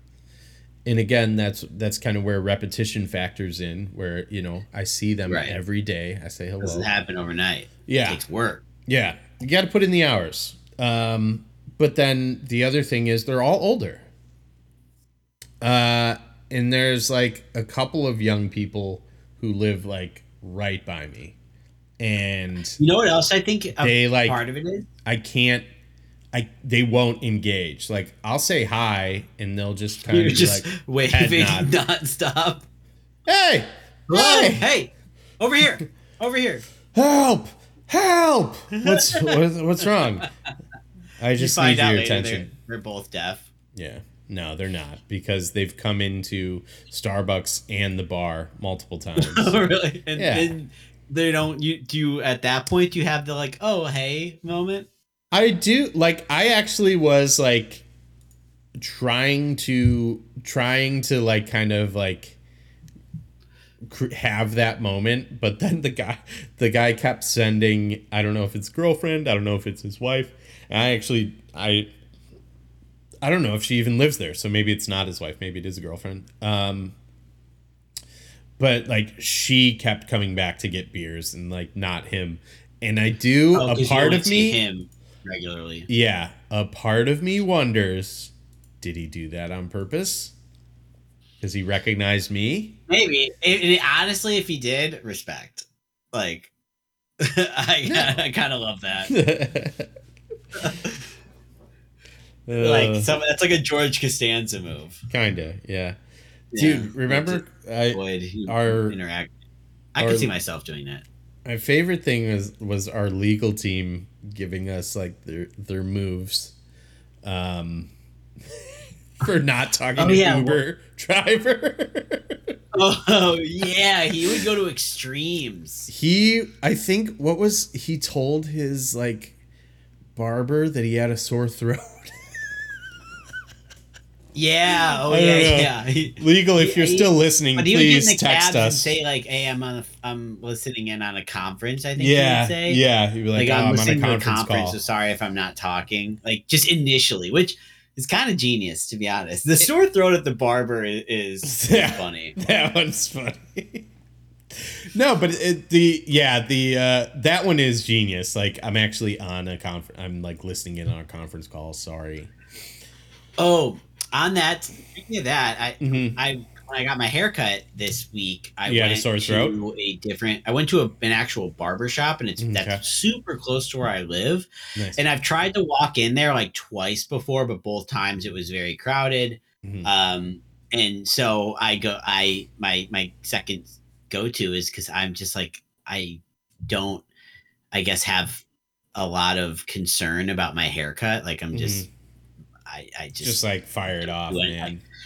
Speaker 2: And again, that's that's kind of where repetition factors in, where you know I see them
Speaker 1: Right.
Speaker 2: every day. I say
Speaker 1: it
Speaker 2: hello.
Speaker 1: doesn't happen overnight. It
Speaker 2: Yeah,
Speaker 1: takes work.
Speaker 2: yeah. You got to put in the hours. Um, but then the other thing is they're all older. Uh, and there's like a couple of young people who live like right by me, and
Speaker 1: You know what else I think a
Speaker 2: They, like-
Speaker 1: part of it is?
Speaker 2: I can't. I they won't engage. Like I'll say hi, and they'll just kind
Speaker 1: You're
Speaker 2: of be
Speaker 1: just
Speaker 2: like, [laughs]
Speaker 1: waving [laughs] nonstop.
Speaker 2: "Hey,
Speaker 1: Hello,
Speaker 2: hey,
Speaker 1: hey, over here, over here.
Speaker 2: help, help! [laughs] What's what's, what's wrong? I just
Speaker 1: find
Speaker 2: need your attention."
Speaker 1: they're, they're both deaf.
Speaker 2: Yeah. No, they're not because they've come into Starbucks and the bar multiple [laughs] times.
Speaker 1: Oh, really? And
Speaker 2: Yeah.
Speaker 1: then they don't. You do you at that point? Do you have the like, oh hey moment?
Speaker 2: I do like I actually was like trying to trying to like kind of like have that moment but then the guy the guy kept sending i don't know if it's girlfriend i don't know if it's his wife and i actually i i don't know if she even lives there so maybe it's not his wife maybe it is a girlfriend um but like she kept coming back to get beers and like not him and i do
Speaker 1: Oh,
Speaker 2: a part of me
Speaker 1: him regularly.
Speaker 2: yeah, a part of me wonders did he do that on purpose? Because he recognized me?
Speaker 1: Maybe. It, it- honestly, if he did, respect. Like, [laughs] I, I kind of love that. [laughs] Like,
Speaker 2: Uh,
Speaker 1: some, that's like a George Costanza move.
Speaker 2: kinda, yeah.
Speaker 1: Yeah.
Speaker 2: Dude, remember I,
Speaker 1: Avoid
Speaker 2: our-
Speaker 1: interact. I
Speaker 2: our-
Speaker 1: could see myself doing that.
Speaker 2: my favorite thing was was our legal team giving us like their their moves. Um for not talking
Speaker 1: Oh,
Speaker 2: to
Speaker 1: yeah,
Speaker 2: Uber [laughs] driver.
Speaker 1: Oh yeah, he would go to extremes.
Speaker 2: he I think what was he told his like barber that he had a sore throat. [laughs]
Speaker 1: Yeah. Oh yeah. Yeah.
Speaker 2: Legal, if you're
Speaker 1: He-
Speaker 2: still listening,
Speaker 1: he would get in
Speaker 2: please text us.
Speaker 1: say like, "Hey, I'm on. A, I'm listening in on a conference." I think
Speaker 2: yeah,
Speaker 1: he would say.
Speaker 2: yeah. He'd be like,
Speaker 1: Like,
Speaker 2: oh,
Speaker 1: I'm
Speaker 2: I'm on a
Speaker 1: listening to a
Speaker 2: conference
Speaker 1: conference,
Speaker 2: call.
Speaker 1: so sorry if I'm not talking. Like just initially, which is kind of genius to be honest. The sore throat at the barber is, [laughs] is
Speaker 2: Yeah.
Speaker 1: funny.
Speaker 2: that one's funny. no, but it, the yeah the uh, that one is genius. Like I'm actually on a conference. I'm like listening in on a conference call. Sorry.
Speaker 1: Oh, on that, speaking of that, I
Speaker 2: Mhm.
Speaker 1: I when I got my haircut this week, I
Speaker 2: You had a
Speaker 1: went to
Speaker 2: throat?
Speaker 1: a different. I went to a, an actual barber shop, and it's
Speaker 2: Okay.
Speaker 1: that's super close to where I live.
Speaker 2: Nice.
Speaker 1: And I've tried to walk in there like twice before, but both times it was very crowded.
Speaker 2: Mhm.
Speaker 1: Um, and so I go, I my my second go to is because I'm just like I don't, I guess have a lot of concern about my haircut. Like I'm just, I I just,
Speaker 2: Mm-hmm. just, like fire it off,
Speaker 1: do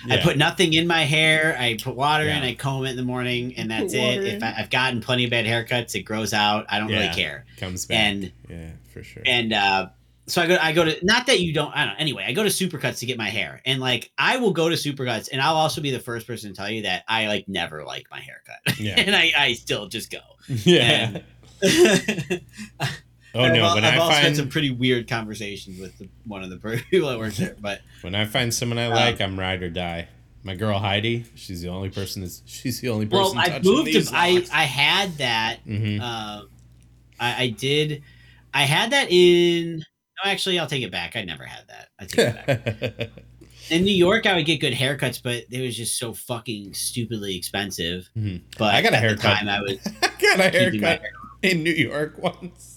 Speaker 1: it.
Speaker 2: man.
Speaker 1: I put nothing in my hair. I put water in. I comb it in the morning, and that's it. If. I, I've gotten plenty of bad haircuts, it grows out. I don't
Speaker 2: Yeah.
Speaker 1: really care.
Speaker 2: comes back.
Speaker 1: And
Speaker 2: yeah, for sure.
Speaker 1: and uh so I go I go to not that you don't I don't know anyway I go to Supercuts to get my hair and like I will go to Supercuts and I'll also be the first person to tell you that I like never like my haircut
Speaker 2: yeah, [laughs]
Speaker 1: and I I still just go [laughs]
Speaker 2: yeah.
Speaker 1: and [laughs]
Speaker 2: oh no,
Speaker 1: I've,
Speaker 2: when
Speaker 1: I've
Speaker 2: I
Speaker 1: also had some pretty weird conversations with the, one of the [laughs] people that works there but
Speaker 2: when I find someone I
Speaker 1: Um,
Speaker 2: like, I'm ride or die. My girl Heidi, she's the only person that's [laughs] she's the only person.
Speaker 1: well.
Speaker 2: I
Speaker 1: moved to, I. I had that
Speaker 2: Mhm.
Speaker 1: um I, I did I had that in no actually I'll take it back I never had that I take it back [laughs] in New York, I would get good haircuts, but it was just so fucking stupidly expensive.
Speaker 2: Mhm.
Speaker 1: But
Speaker 2: I got a haircut.
Speaker 1: time, I was
Speaker 2: I got a haircut
Speaker 1: hair.
Speaker 2: in New York once.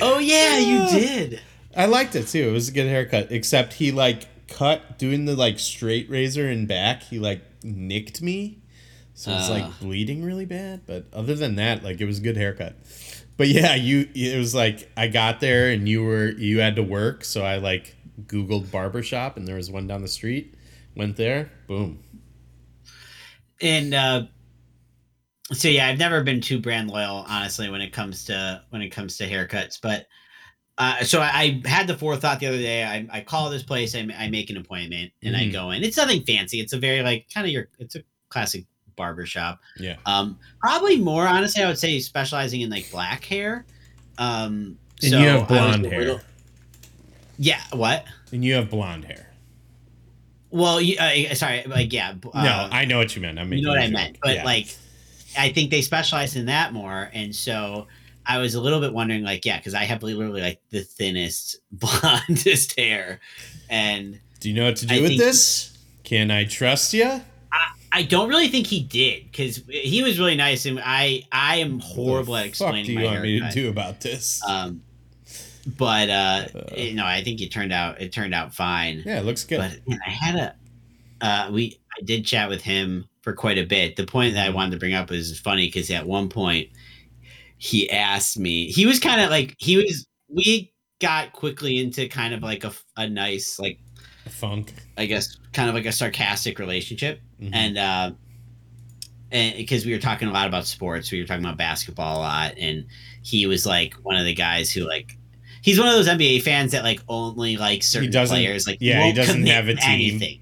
Speaker 1: Oh yeah, you did.
Speaker 2: I liked it too. It was a good haircut. Except he like cut doing the like straight razor and back. He like nicked me, so it's
Speaker 1: Uh.
Speaker 2: like bleeding really bad. But other than that, like it was a good haircut. But yeah, you it was like I got there and you were you had to work, so I like Googled barbershop and there was one down the street. Went there, boom.
Speaker 1: And uh, so yeah, I've never been too brand loyal, honestly, when it comes to when it comes to haircuts. But uh, so I, I had the forethought the other day. I, I call this place, I, I make an appointment, and I
Speaker 2: Mhm.
Speaker 1: go in. It's nothing fancy. It's a very like kind of your. It's a classic barber shop.
Speaker 2: Yeah.
Speaker 1: Um, probably more honestly, I would say specializing in like black hair. Um,
Speaker 2: And
Speaker 1: so
Speaker 2: you have blonde hair.
Speaker 1: little- Yeah. What?
Speaker 2: And you have blonde hair.
Speaker 1: Well, you, uh, sorry, like yeah. b-
Speaker 2: no,
Speaker 1: uh,
Speaker 2: I know what you meant. I mean,
Speaker 1: you know what I meant, but like, I think they specialize in that more, and so I was a little bit wondering, like, yeah, because I have literally like the thinnest, [laughs] blondest hair, and
Speaker 2: do you know what to do
Speaker 1: I
Speaker 2: with this? Can I trust you?
Speaker 1: I don't really think he did because he was really nice, and I I am horrible at explaining
Speaker 2: What do you
Speaker 1: my
Speaker 2: want me to do about this?
Speaker 1: Um, but uh,
Speaker 2: Uh.
Speaker 1: you know, I think it turned out it turned out fine.
Speaker 2: yeah, it looks good.
Speaker 1: But I had a uh, we I did chat with him for quite a bit. The point that I wanted to bring up was funny because at one point he asked me. He was kind of like he was. We got quickly into kind of like a, a nice like
Speaker 2: Funk.
Speaker 1: I guess kind of like a sarcastic relationship
Speaker 2: Mhm.
Speaker 1: and uh and because we were talking a lot about sports we were talking about basketball a lot and he was like one of the guys who like he's one of those NBA fans that like only like certain players. Like
Speaker 2: yeah, he doesn't have a team.
Speaker 1: Anything.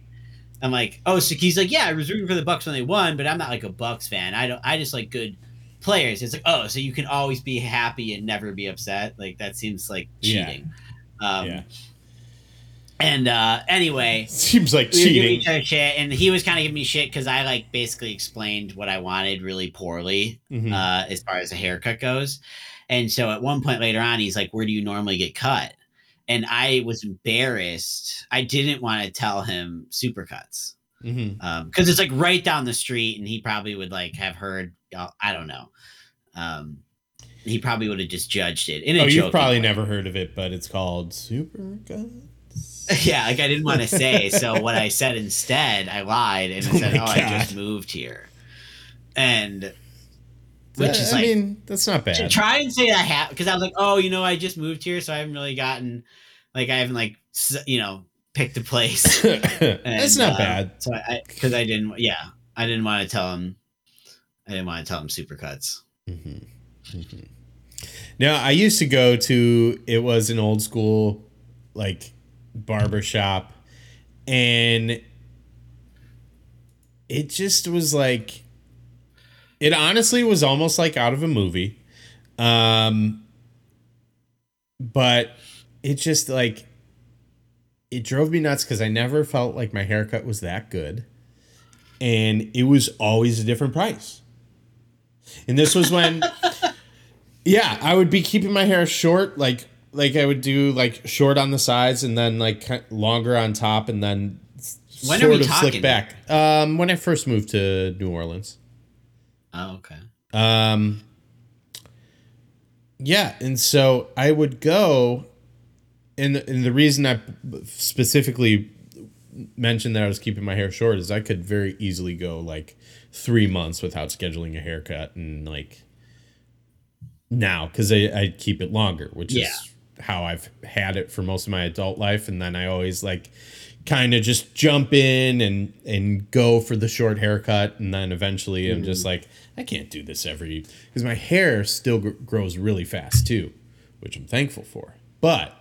Speaker 1: I'm like, oh, so he's like, yeah, I was rooting for the Bucks when they won, but I'm not like a Bucks fan. I don't. I just like good players. It's like, oh, so you can always be happy and never be upset. Like that seems like
Speaker 2: Yeah.
Speaker 1: cheating. Um,
Speaker 2: yeah.
Speaker 1: And uh, anyway, [laughs]
Speaker 2: Seems like
Speaker 1: we
Speaker 2: cheating.
Speaker 1: each other shit, and he was kind of giving me shit because I like basically explained what I wanted really poorly
Speaker 2: Mhm.
Speaker 1: uh, as far as a haircut goes. And so at one point later on, he's like, "Where do you normally get cut?" And I was embarrassed. I didn't want to tell him supercuts because it's like right down the street, and he probably would like have heard. uh, I don't know. Um, he probably would have just judged it. In a
Speaker 2: Oh, you've probably
Speaker 1: way.
Speaker 2: never heard of it, but it's called Super [laughs]
Speaker 1: yeah, like I didn't want to say. So what I said instead, I lied and I [laughs]
Speaker 2: Oh
Speaker 1: said,
Speaker 2: my
Speaker 1: "Oh, I just moved here," and which is
Speaker 2: I
Speaker 1: like
Speaker 2: mean, that's not bad.
Speaker 1: try and say that ha because I was like, "Oh, you know, I just moved here, so I haven't really gotten like I haven't like you know picked a place." [laughs]
Speaker 2: that's not
Speaker 1: uh,
Speaker 2: bad.
Speaker 1: So I because I, didn't, yeah, I didn't want to tell him. I didn't want to tell him supercuts. Mhm.
Speaker 2: Now, I used to go to it was an old school like barber shop and it just was like it honestly was almost like out of a movie. Um but it just like it drove me nuts cuz I never felt like my haircut was that good. And it was always a different price. And this was when [laughs] yeah, I would be keeping my hair short, like like I would do like short on the sides and then like longer on top and then
Speaker 1: When are
Speaker 2: sort
Speaker 1: we
Speaker 2: of
Speaker 1: talking?
Speaker 2: slick back. Um, when I first moved to New Orleans.
Speaker 1: Oh, okay.
Speaker 2: Um, yeah, and so I would go, and the, and the reason I specifically mentioned that I was keeping my hair short is I could very easily go like three months without scheduling a haircut and like now because I I keep it longer, which
Speaker 1: Yeah.
Speaker 2: is how I've had it for most of my adult life, and then I always like kind of just jump in and and go for the short haircut and then eventually I'm
Speaker 1: Mm-hmm.
Speaker 2: just like I can't do this every because my hair still gr- grows really fast too which I'm thankful for but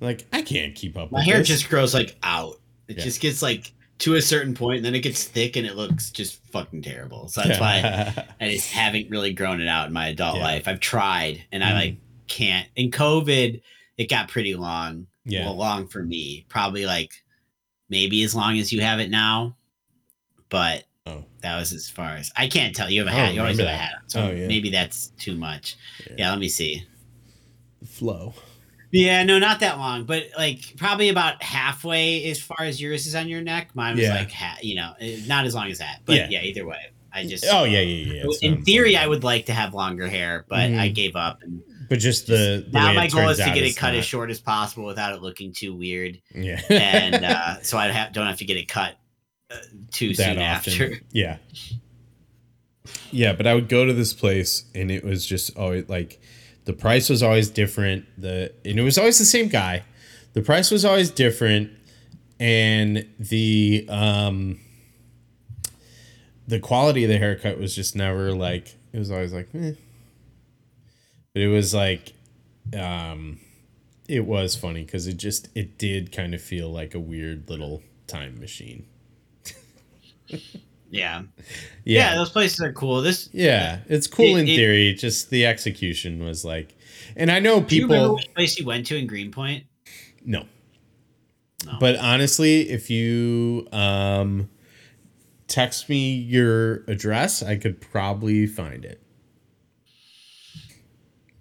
Speaker 2: like I can't keep up
Speaker 1: My hair
Speaker 2: this.
Speaker 1: just grows like out. It
Speaker 2: Yeah.
Speaker 1: just gets like to a certain point, and then it gets thick, and it looks just fucking terrible. So that's why [laughs] I just haven't really grown it out in my adult
Speaker 2: Yeah.
Speaker 1: life. I've tried, and I
Speaker 2: Mhm.
Speaker 1: like can't. In COVID, it got pretty long.
Speaker 2: Yeah.
Speaker 1: well, long for me, probably like maybe as long as you have it now, but
Speaker 2: oh
Speaker 1: that was as far as I can't tell. You have a
Speaker 2: Oh,
Speaker 1: hat. You always have
Speaker 2: remember
Speaker 1: a hat. on, So
Speaker 2: Oh, yeah.
Speaker 1: maybe that's too much.
Speaker 2: Yeah.
Speaker 1: yeah, let me see.
Speaker 2: flow
Speaker 1: Yeah, no, not that long, but like probably about halfway as far as yours is on your neck. Mine was
Speaker 2: Yeah.
Speaker 1: like, ha- you know, eh, not as long as that, but
Speaker 2: Yeah.
Speaker 1: either way. I just,
Speaker 2: oh yeah yeah yeah it's
Speaker 1: in theory, I would like to have longer hair, but
Speaker 2: Mhm.
Speaker 1: I gave up. And
Speaker 2: but just the, the
Speaker 1: now my goal is to get it cut
Speaker 2: not-
Speaker 1: as short as possible without it looking too weird,
Speaker 2: yeah
Speaker 1: and uh, [laughs] so I don't have to get it cut uh, too
Speaker 2: that
Speaker 1: soon
Speaker 2: often.
Speaker 1: after.
Speaker 2: Yeah. Yeah, but I would go to this place and it was just always like the price was always different. The and it was always the same guy. The price was always different and the um the quality of the haircut was just never like it was always like eh. But it was like um it was funny cuz it just it did kind of feel like a weird little time machine.
Speaker 1: Yeah. [laughs] yeah,
Speaker 2: Yeah.
Speaker 1: those places are cool. This,
Speaker 2: Yeah, it's cool
Speaker 1: It-
Speaker 2: in
Speaker 1: it-
Speaker 2: theory. Just the execution was like, and I know
Speaker 1: do you remember
Speaker 2: people.
Speaker 1: which place you went to in Greenpoint?
Speaker 2: No,
Speaker 1: No.
Speaker 2: but honestly, if you um, text me your address, I could probably find it.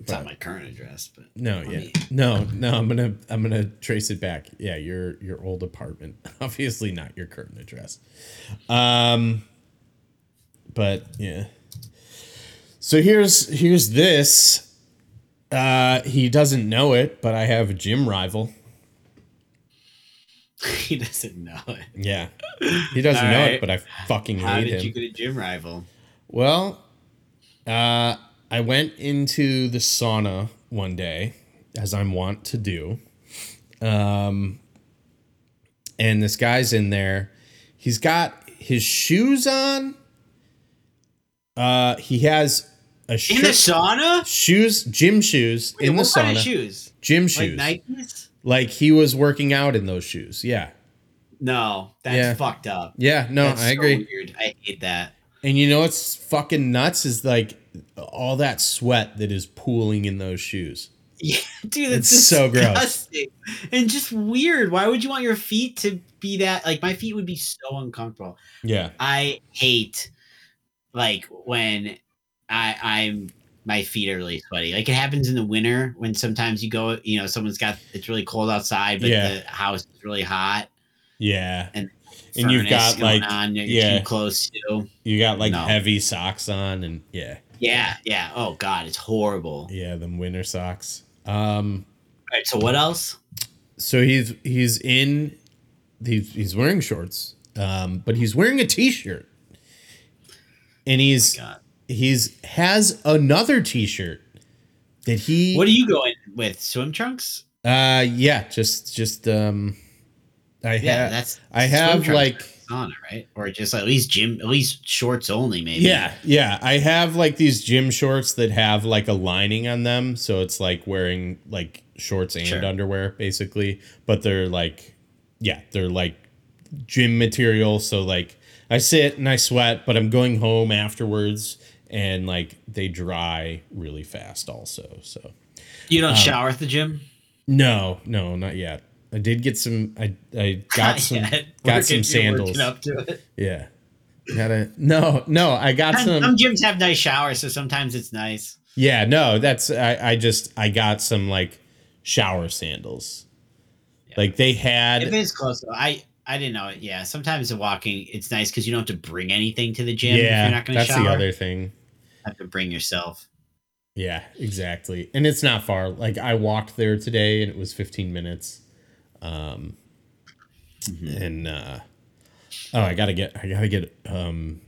Speaker 1: It's not my current address, but
Speaker 2: No, yeah,
Speaker 1: me-
Speaker 2: no, no. I'm gonna, I'm gonna trace it back. Yeah, your your old apartment, [laughs] obviously not your current address. Um, but yeah. So here's here's this. Uh, he doesn't know it, but I have a gym rival. [laughs]
Speaker 1: he doesn't know it.
Speaker 2: Yeah, he doesn't
Speaker 1: All
Speaker 2: know
Speaker 1: right.
Speaker 2: it, but I fucking
Speaker 1: How
Speaker 2: hate
Speaker 1: did you get a gym rival?
Speaker 2: Well, uh, I went into the sauna one day, as I'm wont to do. Um, and this guy's in there. He's got his shoes on. Uh, he has a
Speaker 1: In the sauna?
Speaker 2: shoes, gym shoes in the
Speaker 1: what kind
Speaker 2: sauna,
Speaker 1: of shoes?
Speaker 2: gym
Speaker 1: Like
Speaker 2: shoes.
Speaker 1: Nikes?
Speaker 2: Like he was working out in those shoes. Yeah.
Speaker 1: No, that's
Speaker 2: Yeah.
Speaker 1: fucked up.
Speaker 2: Yeah, no,
Speaker 1: That's
Speaker 2: I
Speaker 1: so
Speaker 2: agree.
Speaker 1: weird. I hate that.
Speaker 2: And you know what's fucking nuts is like all that sweat that is pooling in those shoes.
Speaker 1: Yeah, [laughs] dude, it's,
Speaker 2: It's so gross.
Speaker 1: and just weird. Why would you want your feet to be that? Like my feet would be so uncomfortable.
Speaker 2: Yeah.
Speaker 1: I hate like when I I'm my feet are really sweaty. Like it happens in the winter when sometimes you go, you know, someone's got it's really cold outside, but
Speaker 2: Yeah.
Speaker 1: the house is really hot.
Speaker 2: Yeah.
Speaker 1: And
Speaker 2: And you've got like
Speaker 1: on, you're
Speaker 2: yeah.
Speaker 1: too close to.
Speaker 2: you got like
Speaker 1: No.
Speaker 2: heavy socks on and yeah.
Speaker 1: Yeah, yeah. Oh god, it's horrible.
Speaker 2: Yeah, them winter socks. Um
Speaker 1: All right, so what else?
Speaker 2: so he's he's in he's he's wearing shorts. Um but he's wearing a t-shirt. And he's
Speaker 1: God.
Speaker 2: he's has another t-shirt that he
Speaker 1: What are you going with? Swim trunks?
Speaker 2: uh yeah, just just um I
Speaker 1: Yeah,
Speaker 2: have
Speaker 1: that's
Speaker 2: I have like
Speaker 1: sauna, right? Or just at least gym, at least shorts only, maybe.
Speaker 2: Yeah, yeah. I have like these gym shorts that have like a lining on them, so it's like wearing like shorts and
Speaker 1: Sure.
Speaker 2: underwear basically, but they're like yeah, they're like gym material, so like I sit and I sweat, but I'm going home afterwards and like they dry really fast also. So
Speaker 1: You
Speaker 2: Um,
Speaker 1: don't shower at the gym?
Speaker 2: no, no, not yet. I did get some I I [laughs] got some
Speaker 1: Yeah,
Speaker 2: got some
Speaker 1: working-
Speaker 2: sandals.
Speaker 1: Up to it.
Speaker 2: Yeah. Gotta no, no, I got
Speaker 1: Some,
Speaker 2: some
Speaker 1: some gyms have nice showers, so sometimes it's nice.
Speaker 2: Yeah, no, that's I, I just I got some like shower sandals. Like they
Speaker 1: If
Speaker 2: had
Speaker 1: it's close, though, I I didn't know it. Yeah, sometimes the walking it's nice because you don't have to bring anything to the gym. if
Speaker 2: yeah,
Speaker 1: you're not going to shower.
Speaker 2: that's the other thing.
Speaker 1: You have to bring yourself.
Speaker 2: Yeah, exactly. And it's not far. Like I walked there today and it was 15 minutes. Um and uh oh, I got to get I got to get um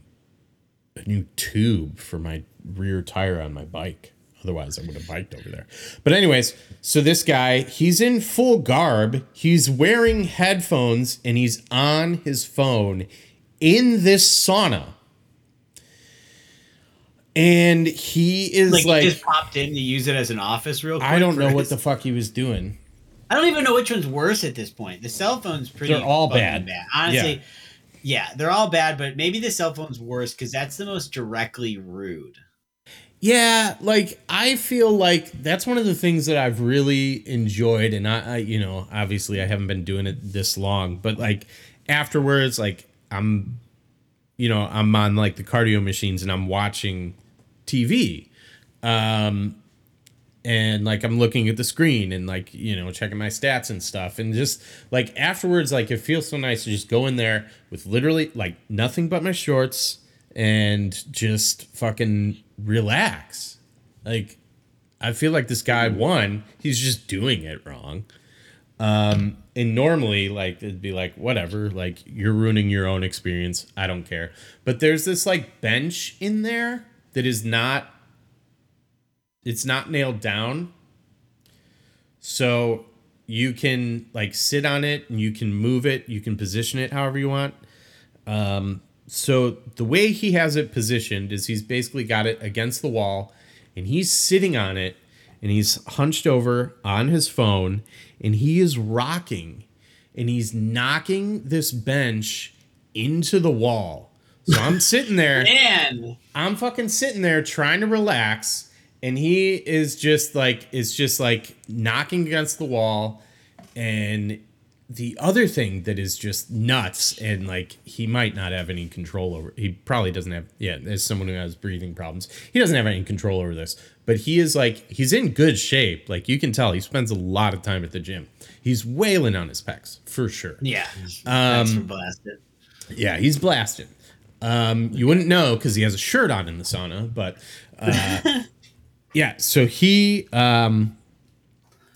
Speaker 2: a new tube for my rear tire on my bike. Otherwise, I would have biked over there. But anyways, so this guy, he's in full garb. He's wearing headphones and he's on his phone in this sauna. And he is
Speaker 1: Like,
Speaker 2: like,
Speaker 1: just popped in to use it as an office real quick.
Speaker 2: I don't know what the fuck he was doing.
Speaker 1: I don't even know which one's worse at this point. The cell phone's pretty.
Speaker 2: They're all
Speaker 1: fucking
Speaker 2: bad.
Speaker 1: Honestly, yeah. they're all bad. But maybe the cell phone's worse because that's the most directly rude.
Speaker 2: Yeah, like I feel like that's one of the things that I've really enjoyed, and I, I, you know, obviously I haven't been doing it this long, but like afterwards, like I'm, you know, I'm on like the cardio machines and I'm watching TV, um, and like I'm looking at the screen and like you know checking my stats and stuff, and just like afterwards, like it feels so nice to just go in there with literally like nothing but my shorts and just fucking relax. Like, I feel like this guy won, he's just doing it wrong. Um, and normally, like, it'd be like, whatever, like, you're ruining your own experience. I don't care. But there's this, like, bench in there that is not, it's not nailed down. So you can, like, sit on it and you can move it, you can position it however you want. Um, so the way he has it positioned is he's basically got it against the wall and he's sitting on it and he's hunched over on his phone and he is rocking and he's knocking this bench into the wall. So I'm sitting there, [laughs]
Speaker 1: Man,
Speaker 2: I'm fucking sitting there trying to relax and he is just like is just like knocking against the wall. And the other thing that is just nuts and like he might not have any control over he probably doesn't have yeah as someone who has breathing problems he doesn't have any control over this. But he is like he's in good shape. Like you can tell he spends a lot of time at the gym. He's wailing on his pecs for sure.
Speaker 1: Yeah,
Speaker 2: Um,
Speaker 1: that's blasted.
Speaker 2: yeah, he's blasted. Um, you wouldn't know because he has a shirt on in the sauna, but uh, [laughs] yeah. So he um,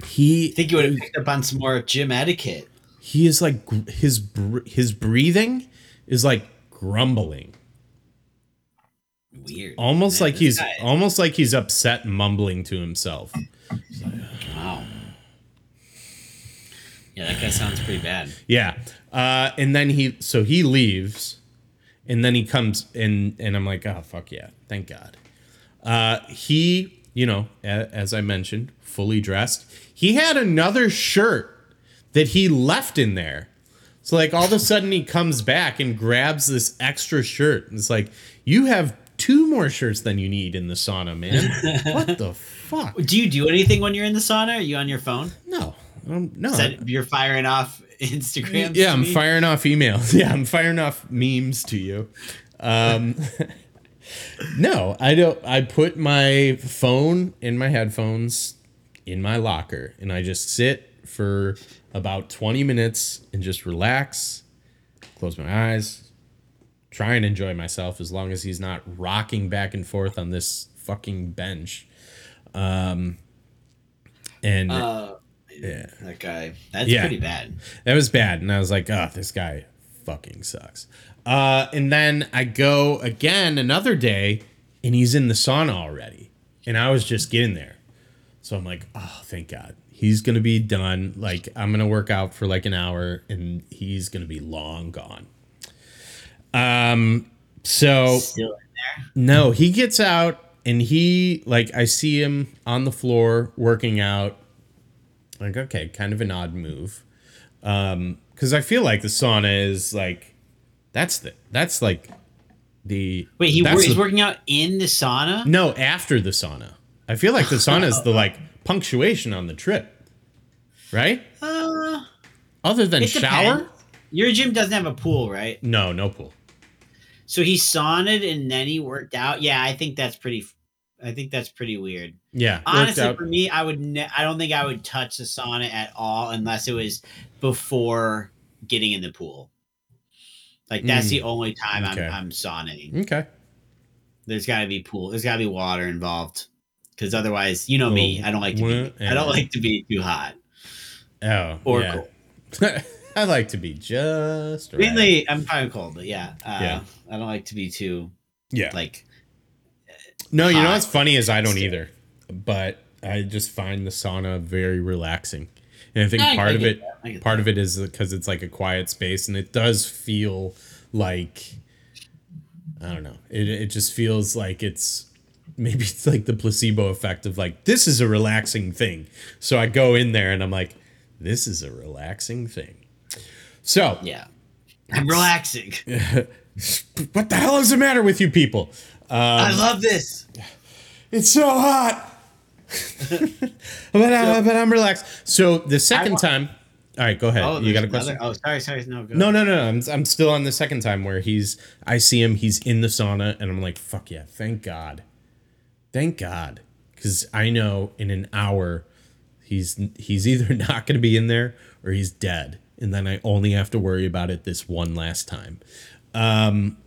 Speaker 2: he
Speaker 1: I think you would have picked up on some more gym etiquette.
Speaker 2: he is like his his breathing is like grumbling,
Speaker 1: Weird.
Speaker 2: almost
Speaker 1: Man,
Speaker 2: like he's
Speaker 1: guy-
Speaker 2: almost like he's upset, and mumbling to himself.
Speaker 1: Wow. Yeah, that guy sounds pretty bad.
Speaker 2: Yeah. Uh, and then he so he leaves and then he comes and and I'm like, oh fuck yeah, thank God. Uh, he, you know, a- as I mentioned, fully dressed. He had another shirt that he left in there. So like all of a sudden he comes back and grabs this extra shirt. And it's like, you have two more shirts than you need in the sauna, man. [laughs] what the fuck?
Speaker 1: Do you do anything when you're in the sauna? Are you on your phone?
Speaker 2: No. Um, no.
Speaker 1: Send- you're firing off [laughs] Instagram.
Speaker 2: yeah, I'm firing off emails. [laughs] Yeah, I'm firing off memes to you. Um, no, I don't. I put my phone in my headphones in my locker, and I just sit for about 20 minutes and just relax, close my eyes, try and enjoy myself as long as he's not rocking back and forth on this fucking bench. Um, and
Speaker 1: Uh,
Speaker 2: yeah.
Speaker 1: that guy. That's
Speaker 2: Yeah.
Speaker 1: pretty bad.
Speaker 2: That was bad. And I was like, oh, this guy fucking sucks. Uh, and then I go again another day and he's in the sauna already. And I was just getting there. So I'm like, oh, thank God. He's going to be done. Like, I'm going to work out for like an hour and he's going to be long gone. Um, so no, he gets out and he like I see him on the floor working out. Like okay, kind of an odd move. Um cuz I feel like the sauna is like that's the that's like the
Speaker 1: Wait, he
Speaker 2: that's
Speaker 1: he's
Speaker 2: the-
Speaker 1: working out in the sauna.
Speaker 2: No, after the sauna. I feel like the sauna is the [laughs] like punctuation on the trip. Right?
Speaker 1: Uh,
Speaker 2: Other than shower?
Speaker 1: depends. Your gym doesn't have a pool, right?
Speaker 2: No, no pool.
Speaker 1: So he saunaed and then he worked out. Yeah, I think that's pretty. I think that's pretty weird.
Speaker 2: Yeah.
Speaker 1: Honestly, for me, I would. Ne- I don't think I would touch the sauna at all unless it was before getting in the pool. Like that's
Speaker 2: Mm,
Speaker 1: the only time
Speaker 2: okay.
Speaker 1: I'm I'm sauning.
Speaker 2: Okay.
Speaker 1: There's got to be pool. There's got to be water involved. Because otherwise, you know me, I don't like to be.
Speaker 2: well,
Speaker 1: I don't like to be too hot
Speaker 2: Oh.
Speaker 1: or
Speaker 2: yeah.
Speaker 1: cold. [laughs]
Speaker 2: I like to be just right.
Speaker 1: Mainly, I'm fine cold, but yeah, uh,
Speaker 2: Yeah.
Speaker 1: I don't like to be too
Speaker 2: Yeah.
Speaker 1: like.
Speaker 2: No, you know what's funny is I don't either, but I just find the sauna very relaxing, and I think
Speaker 1: I-
Speaker 2: part of it,
Speaker 1: that.
Speaker 2: Part of it is because it's like a quiet space, and it does feel like, I don't know, it it just feels like it's maybe it's like the placebo effect of like this is a relaxing thing, so I go in there and I'm like, this is a relaxing thing, so
Speaker 1: Yeah, I'm relaxing. [laughs]
Speaker 2: what the hell is the matter with you people?
Speaker 1: Um, I love this.
Speaker 2: It's so hot. [laughs] but, uh, I, but I'm relaxed. So the second time, all right, go ahead.
Speaker 1: Oh,
Speaker 2: you got a question?
Speaker 1: another- Oh, sorry, sorry. No, go.
Speaker 2: No, no, no. I'm, I'm still on the second time where he's. I see him. He's in the sauna, and I'm like, "Fuck yeah! Thank God, thank God," because I know in an hour, he's he's either [laughs] not going to be in there or he's dead, and then I only have to worry about it this one last time. Um,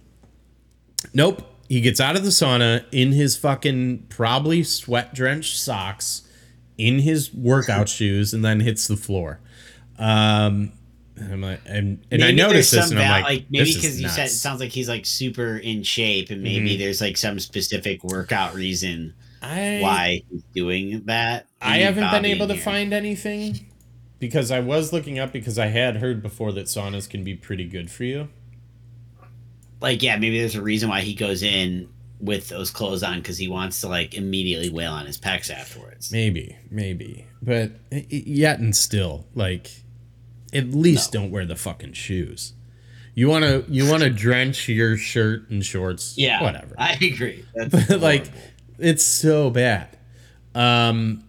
Speaker 2: nope. He gets out of the sauna in his fucking probably sweat drenched socks, in his workout [laughs] shoes, and then hits the floor. Um, and I'm like, and, and I noticed this, and I'm
Speaker 1: val-
Speaker 2: like,
Speaker 1: maybe because you said it sounds like he's like super in shape, and maybe
Speaker 2: Mhm.
Speaker 1: there's like some specific workout reason
Speaker 2: I,
Speaker 1: why he's doing that.
Speaker 2: I haven't been able to
Speaker 1: here.
Speaker 2: find anything because I was looking up because I had heard before that saunas can be pretty good for you.
Speaker 1: like yeah, maybe there's a reason why he goes in with those clothes on because he wants to like immediately wail on his pecs afterwards.
Speaker 2: Maybe, maybe, but yet and still, like, at least don't wear the fucking shoes. You want to you want to [laughs] drench your shirt and shorts,
Speaker 1: Yeah,
Speaker 2: whatever.
Speaker 1: I agree. That's [laughs]
Speaker 2: like, it's so bad. Um,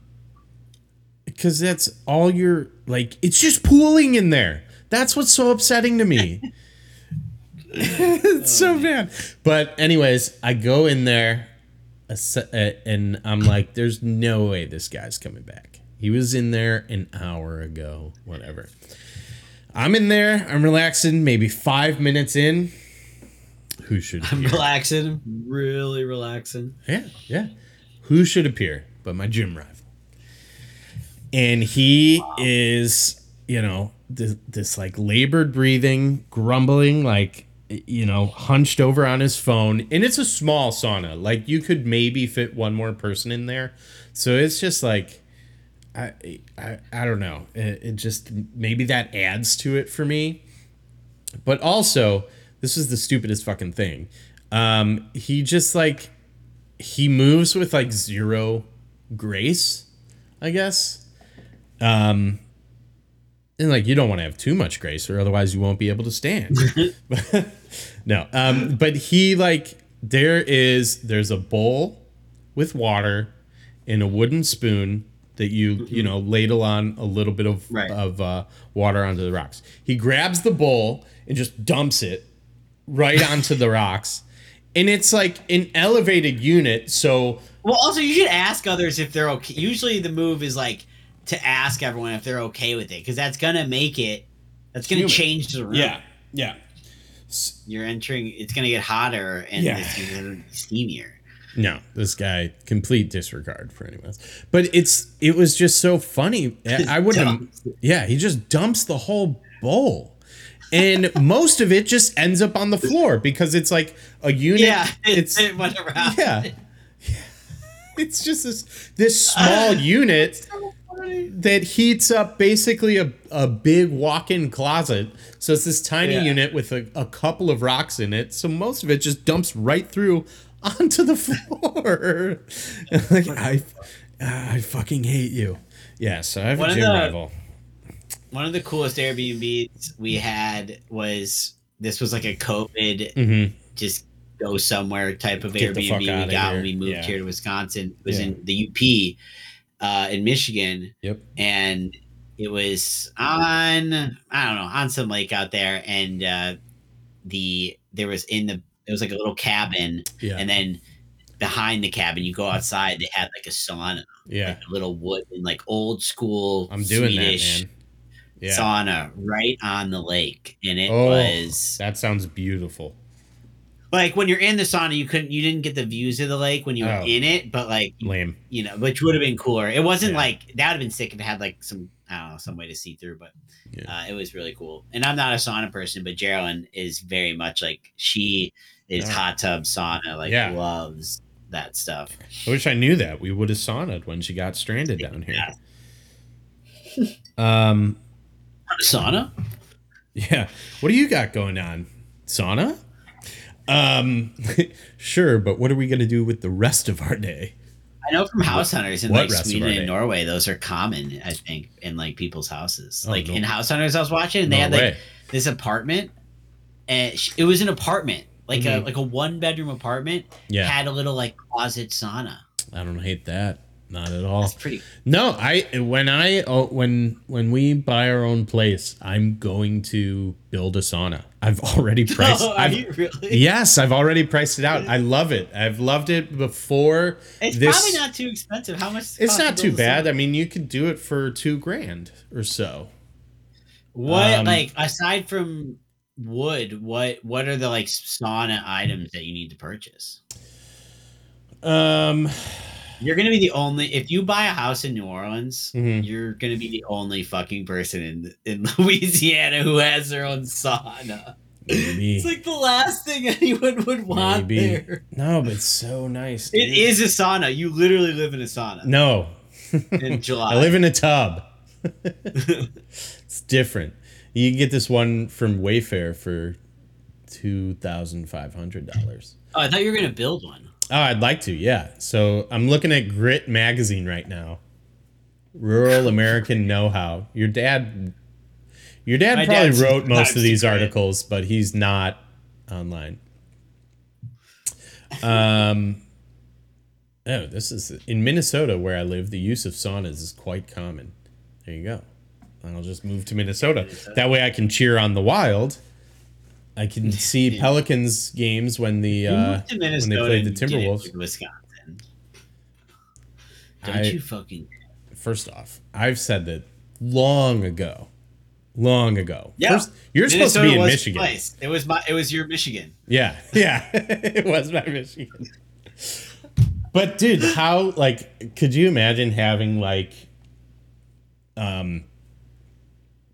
Speaker 2: because that's all you're like. It's just pooling in there. That's what's so upsetting to me. [laughs] it's so bad. But anyways, I go in there, and I'm like, "There's no way this guy's coming back." He was in there an hour ago. Whatever. I'm in there. I'm relaxing. Maybe five minutes in. Who should
Speaker 1: I'm relaxing, really relaxing.
Speaker 2: Yeah, yeah. Who should appear but my gym rival? And he is, you know, this, this like labored breathing, grumbling, like, you know, hunched over on his phone. And it's a small sauna. Like, you could maybe fit one more person in there. So it's just like, I, I, I don't know. It, it just, maybe that adds to it for me. But also, this is the stupidest fucking thing. Um, he just like he moves with like zero grace, I guess. Um, and like you don't want to have too much grace, or otherwise you won't be able to stand. [laughs] [laughs] no, um, but he like there is there's a bowl with water and a wooden spoon that you you know ladle on a little bit of
Speaker 1: Right.
Speaker 2: of uh, water onto the rocks. He grabs the bowl and just dumps it right onto the rocks, and it's like an elevated unit. So
Speaker 1: Well, also you should ask others if they're okay. Usually the move is like to ask everyone if they're okay with it because that's gonna make it. That's gonna
Speaker 2: Human.
Speaker 1: change the room.
Speaker 2: yeah. Yeah.
Speaker 1: You're entering. It's gonna get hotter and
Speaker 2: Yeah.
Speaker 1: it's gonna be steamier.
Speaker 2: No, this guy complete disregard for anyone else. But it's it was just so funny. I wouldn't. Yeah, he just dumps the whole bowl, and [laughs] most of it just ends up on the floor because it's like a unit.
Speaker 1: Yeah, [laughs]
Speaker 2: it's
Speaker 1: it went around. [laughs]
Speaker 2: yeah. It's just this this small unit that heats up basically a, a big walk-in closet. So it's this tiny
Speaker 1: Yeah.
Speaker 2: unit with a, a couple of rocks in it. So most of it just dumps right through onto the floor. [laughs] like I I fucking hate you. Yeah, so I have
Speaker 1: One
Speaker 2: a gym
Speaker 1: the-
Speaker 2: rival.
Speaker 1: One of the coolest Airbnbs we had was this was like a COVID
Speaker 2: Mm-hmm.
Speaker 1: just go somewhere type of
Speaker 2: Get
Speaker 1: Airbnb we got when we moved
Speaker 2: Yeah.
Speaker 1: here to Wisconsin. It was
Speaker 2: Yeah.
Speaker 1: in the UP uh, in Michigan.
Speaker 2: Yep.
Speaker 1: and it was on I don't know on some lake out there, and uh, the there was in the it was like a little cabin,
Speaker 2: Yeah.
Speaker 1: and then behind the cabin you go outside they had like a sauna,
Speaker 2: yeah.
Speaker 1: like a little wood and like old school
Speaker 2: I'm doing
Speaker 1: Swedish
Speaker 2: that, man. Yeah.
Speaker 1: sauna right on the lake, and it
Speaker 2: Oh.
Speaker 1: was
Speaker 2: That sounds beautiful.
Speaker 1: like when you're in the sauna you couldn't you didn't get the views of the lake when you were
Speaker 2: Oh.
Speaker 1: in it, but like
Speaker 2: Lame.
Speaker 1: you know, which would have been cooler. It wasn't
Speaker 2: Yeah.
Speaker 1: like that would have been sick if it had like some I don't know some way to see through, but
Speaker 2: Yeah.
Speaker 1: uh, it was really cool. And I'm not a sauna person, but Geraldine is very much like she is
Speaker 2: Yeah.
Speaker 1: hot tub sauna, like
Speaker 2: Yeah.
Speaker 1: loves that stuff.
Speaker 2: I wish I knew that. We would have saunaed when she got stranded down here. [laughs] Um,
Speaker 1: Sauna?
Speaker 2: yeah. What do you got going on? Sauna? Um, [laughs] sure, but what are we gonna do with the rest of our day?
Speaker 1: I know from house hunters in
Speaker 2: what
Speaker 1: like Sweden and? Norway, those are common. I think in like people's houses,
Speaker 2: Oh,
Speaker 1: like
Speaker 2: no.
Speaker 1: in house hunters, I was watching, and they
Speaker 2: No
Speaker 1: had like
Speaker 2: way.
Speaker 1: this apartment, and it was an apartment, like a
Speaker 2: Mhm.
Speaker 1: like a one bedroom apartment,
Speaker 2: Yeah.
Speaker 1: had a little like closet sauna.
Speaker 2: I don't hate that. Not at all.
Speaker 1: That's pretty.
Speaker 2: No, I when I oh, when when we buy our own place, I'm going to build a sauna. I've already [laughs] priced.
Speaker 1: Oh, are
Speaker 2: I've,
Speaker 1: you really?
Speaker 2: yes, I've already priced it out. I love it. I've loved it before.
Speaker 1: It's
Speaker 2: this-
Speaker 1: probably not too expensive. How much?
Speaker 2: It's
Speaker 1: cost to
Speaker 2: not too bad.
Speaker 1: sauna?
Speaker 2: I mean, you could do it for two grand or so.
Speaker 1: What
Speaker 2: Um,
Speaker 1: like aside from wood, what what are the like sauna items that you need to purchase?
Speaker 2: Um,
Speaker 1: You're gonna be the only if you buy a house in New Orleans,
Speaker 2: Mhm.
Speaker 1: you're gonna be the only fucking person in in [laughs] Louisiana who has their own sauna.
Speaker 2: maybe.
Speaker 1: It's like the last thing [laughs] anyone would want
Speaker 2: maybe.
Speaker 1: there.
Speaker 2: No, but it's so nice.
Speaker 1: It
Speaker 2: dude.
Speaker 1: is a sauna. You literally live in a sauna
Speaker 2: No,
Speaker 1: in [laughs] July.
Speaker 2: I live in a tub. it's different. You can get this one from Wayfair for two thousand five hundred dollars.
Speaker 1: oh, I thought you were gonna build one.
Speaker 2: Oh, I'd like to, yeah. So I'm looking at Grit magazine right now. Rural American Know-how. Your dad, your dad
Speaker 1: My
Speaker 2: probably wrote most of these
Speaker 1: secret.
Speaker 2: articles, but he's not online. Um. Oh, this is in Minnesota where I live. The use of saunas is quite common. There you go. I'll just move to Minnesota. That way I can cheer on the Wild. I can [laughs] see Pelicans games when the uh, when they played the
Speaker 1: and did it
Speaker 2: Timberwolves.
Speaker 1: Wisconsin. Don't
Speaker 2: I-
Speaker 1: you fucking
Speaker 2: First off, I've said that long ago, long ago.
Speaker 1: Yeah.
Speaker 2: First, you're supposed to be in Michigan.
Speaker 1: Place. It was my. It was your Michigan.
Speaker 2: Yeah, [laughs] yeah, it was my Michigan. But dude, how like could you imagine having like, um,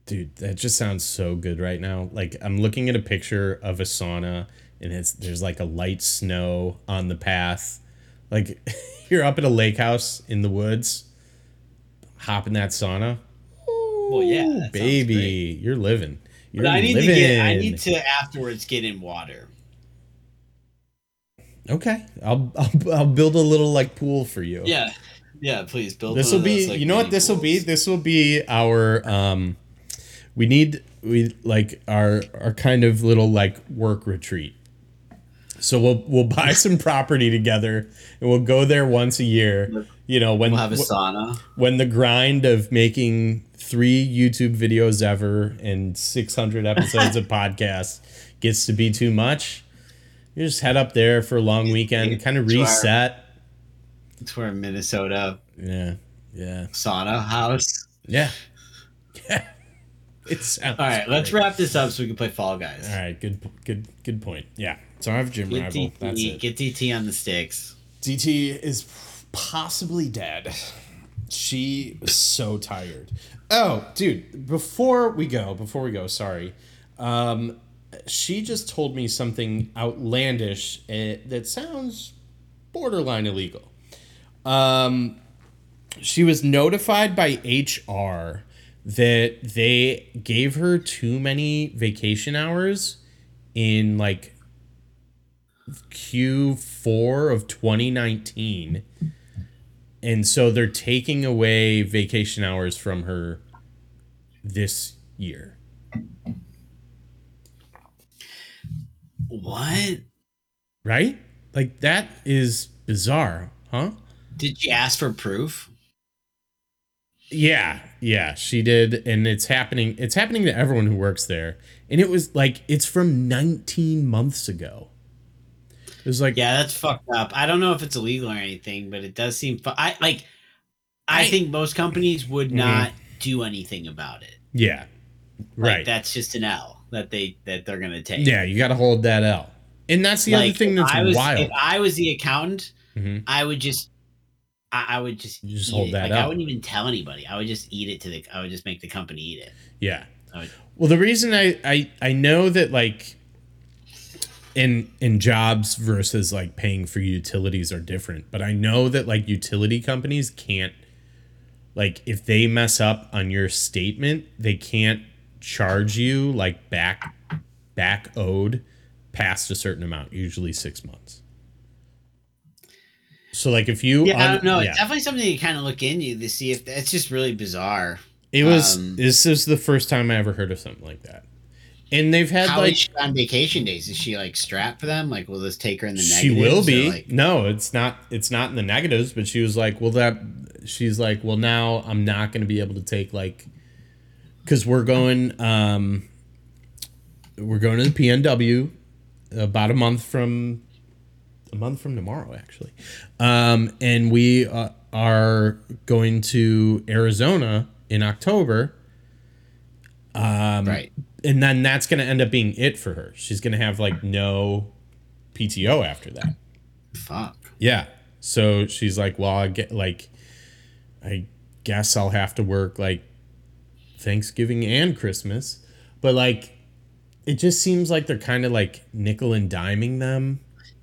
Speaker 2: dude, that just sounds so good right now. Like I'm looking at a picture of a sauna, and it's there's like a light snow on the path. Like [laughs] you're up at a lake house in the woods, hop in that sauna.
Speaker 1: Well, yeah,
Speaker 2: baby, you're living. You're
Speaker 1: But I need
Speaker 2: living.
Speaker 1: to get. I need to afterwards get in water.
Speaker 2: Okay, I'll I'll, I'll build a little like pool for you.
Speaker 1: Yeah, yeah. Please build.
Speaker 2: This will be.
Speaker 1: those, like,
Speaker 2: you know what this will be? This will be our. Um, we need we like our our kind of little like work retreat. So we'll we'll buy [laughs] some property together and we'll go there once a year. You know when
Speaker 1: We'll have a sauna.
Speaker 2: when the grind of making three YouTube videos ever and 600 [laughs] episodes of podcasts gets to be too much, you just head up there for a long weekend, kind of reset.
Speaker 1: It's where Minnesota
Speaker 2: Yeah, yeah,
Speaker 1: sauna house.
Speaker 2: yeah, [laughs] yeah. [laughs] It sounds.
Speaker 1: All right, let's wrap this up so we can play Fall Guys.
Speaker 2: All right, good, good, good point. Yeah. So I have Gym
Speaker 1: Get
Speaker 2: Rival. That's it.
Speaker 1: get DT on the sticks.
Speaker 2: DT is possibly dead. She is so tired. Oh, dude, before we go, before we go, sorry. Um, she just told me something outlandish uh, that sounds borderline illegal. Um, she was notified by HR that they gave her too many vacation hours in like Q4 of 2019. And so they're taking away vacation hours from her this year.
Speaker 1: What?
Speaker 2: Right? Like that is bizarre, huh?
Speaker 1: Did you ask for proof?
Speaker 2: Yeah, yeah, she did and it's happening it's happening to everyone who works there. And it was like it's from 19 months ago. It was like
Speaker 1: Yeah, that's fucked up. I don't know if it's illegal or anything, but it does seem. Fu- I like. I,
Speaker 2: I-
Speaker 1: think most companies would
Speaker 2: Mhm.
Speaker 1: not do anything about it.
Speaker 2: yeah.
Speaker 1: Like,
Speaker 2: Right.
Speaker 1: That's just an L that they that they're gonna take.
Speaker 2: yeah, you got to hold that L. And that's the other thing that's
Speaker 1: I was,
Speaker 2: wild.
Speaker 1: If I was the accountant,
Speaker 2: Mhm.
Speaker 1: I would just. I, I would just,
Speaker 2: You just hold
Speaker 1: it.
Speaker 2: that
Speaker 1: like, I wouldn't even tell anybody. I would just eat it to the. I would just make the company eat it.
Speaker 2: Yeah.
Speaker 1: Would,
Speaker 2: Well, the reason I, I I know that like in in jobs versus like paying for utilities are different, but I know that like utility companies can't like if they mess up on your statement, they can't charge you like back back owed past a certain amount, usually 6 months. So like if you
Speaker 1: yeah, I don't know.
Speaker 2: yeah.
Speaker 1: It's definitely something to kind of look into to see if that's just really bizarre.
Speaker 2: it was
Speaker 1: um,
Speaker 2: this is the first time I ever heard of something like that. And they've had
Speaker 1: How
Speaker 2: like
Speaker 1: on vacation days? Is she like strapped for them? Like, will this take her in the negatives?
Speaker 2: she
Speaker 1: will
Speaker 2: be
Speaker 1: Like,
Speaker 2: no it's not it's not in the negatives but she was like well that she's like well now i'm not going to be able to take like because we're going um we're going to the pnw about a month from a month from tomorrow actually um and we uh, are going to arizona in october
Speaker 1: right.
Speaker 2: and then that's going to end up being it for her she's going to have like no pto after that
Speaker 1: Fuck.
Speaker 2: Yeah. So she's like, well, I get like, I guess I'll have to work like Thanksgiving and Christmas, but like, it just seems like they're kind of like nickel and diming them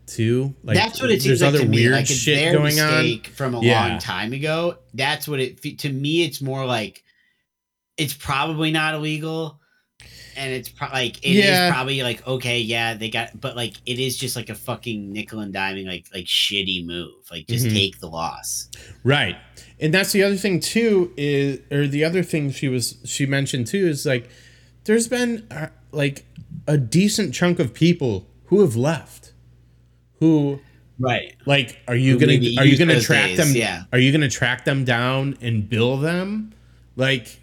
Speaker 2: too. Like
Speaker 1: that's what it seems
Speaker 2: there's
Speaker 1: like
Speaker 2: other
Speaker 1: to me.
Speaker 2: weird
Speaker 1: Like it's
Speaker 2: shit
Speaker 1: their
Speaker 2: going on.
Speaker 1: mistake from a
Speaker 2: Yeah.
Speaker 1: long time ago. That's what it. To me, it's more like it's probably not illegal, and it's pro- like it is
Speaker 2: Yeah.
Speaker 1: probably like okay, yeah, they got, but like it is just like a fucking nickel and diming, like like shitty move. Like just
Speaker 2: Mhm.
Speaker 1: take the loss.
Speaker 2: Right. And that's the other thing too is or the other thing she was she mentioned too is like there's been uh, like a decent chunk of people who have left who
Speaker 1: Right.
Speaker 2: like are you
Speaker 1: Who
Speaker 2: gonna are you going to track
Speaker 1: days,
Speaker 2: them
Speaker 1: yeah.
Speaker 2: are you going to track them down and bill them like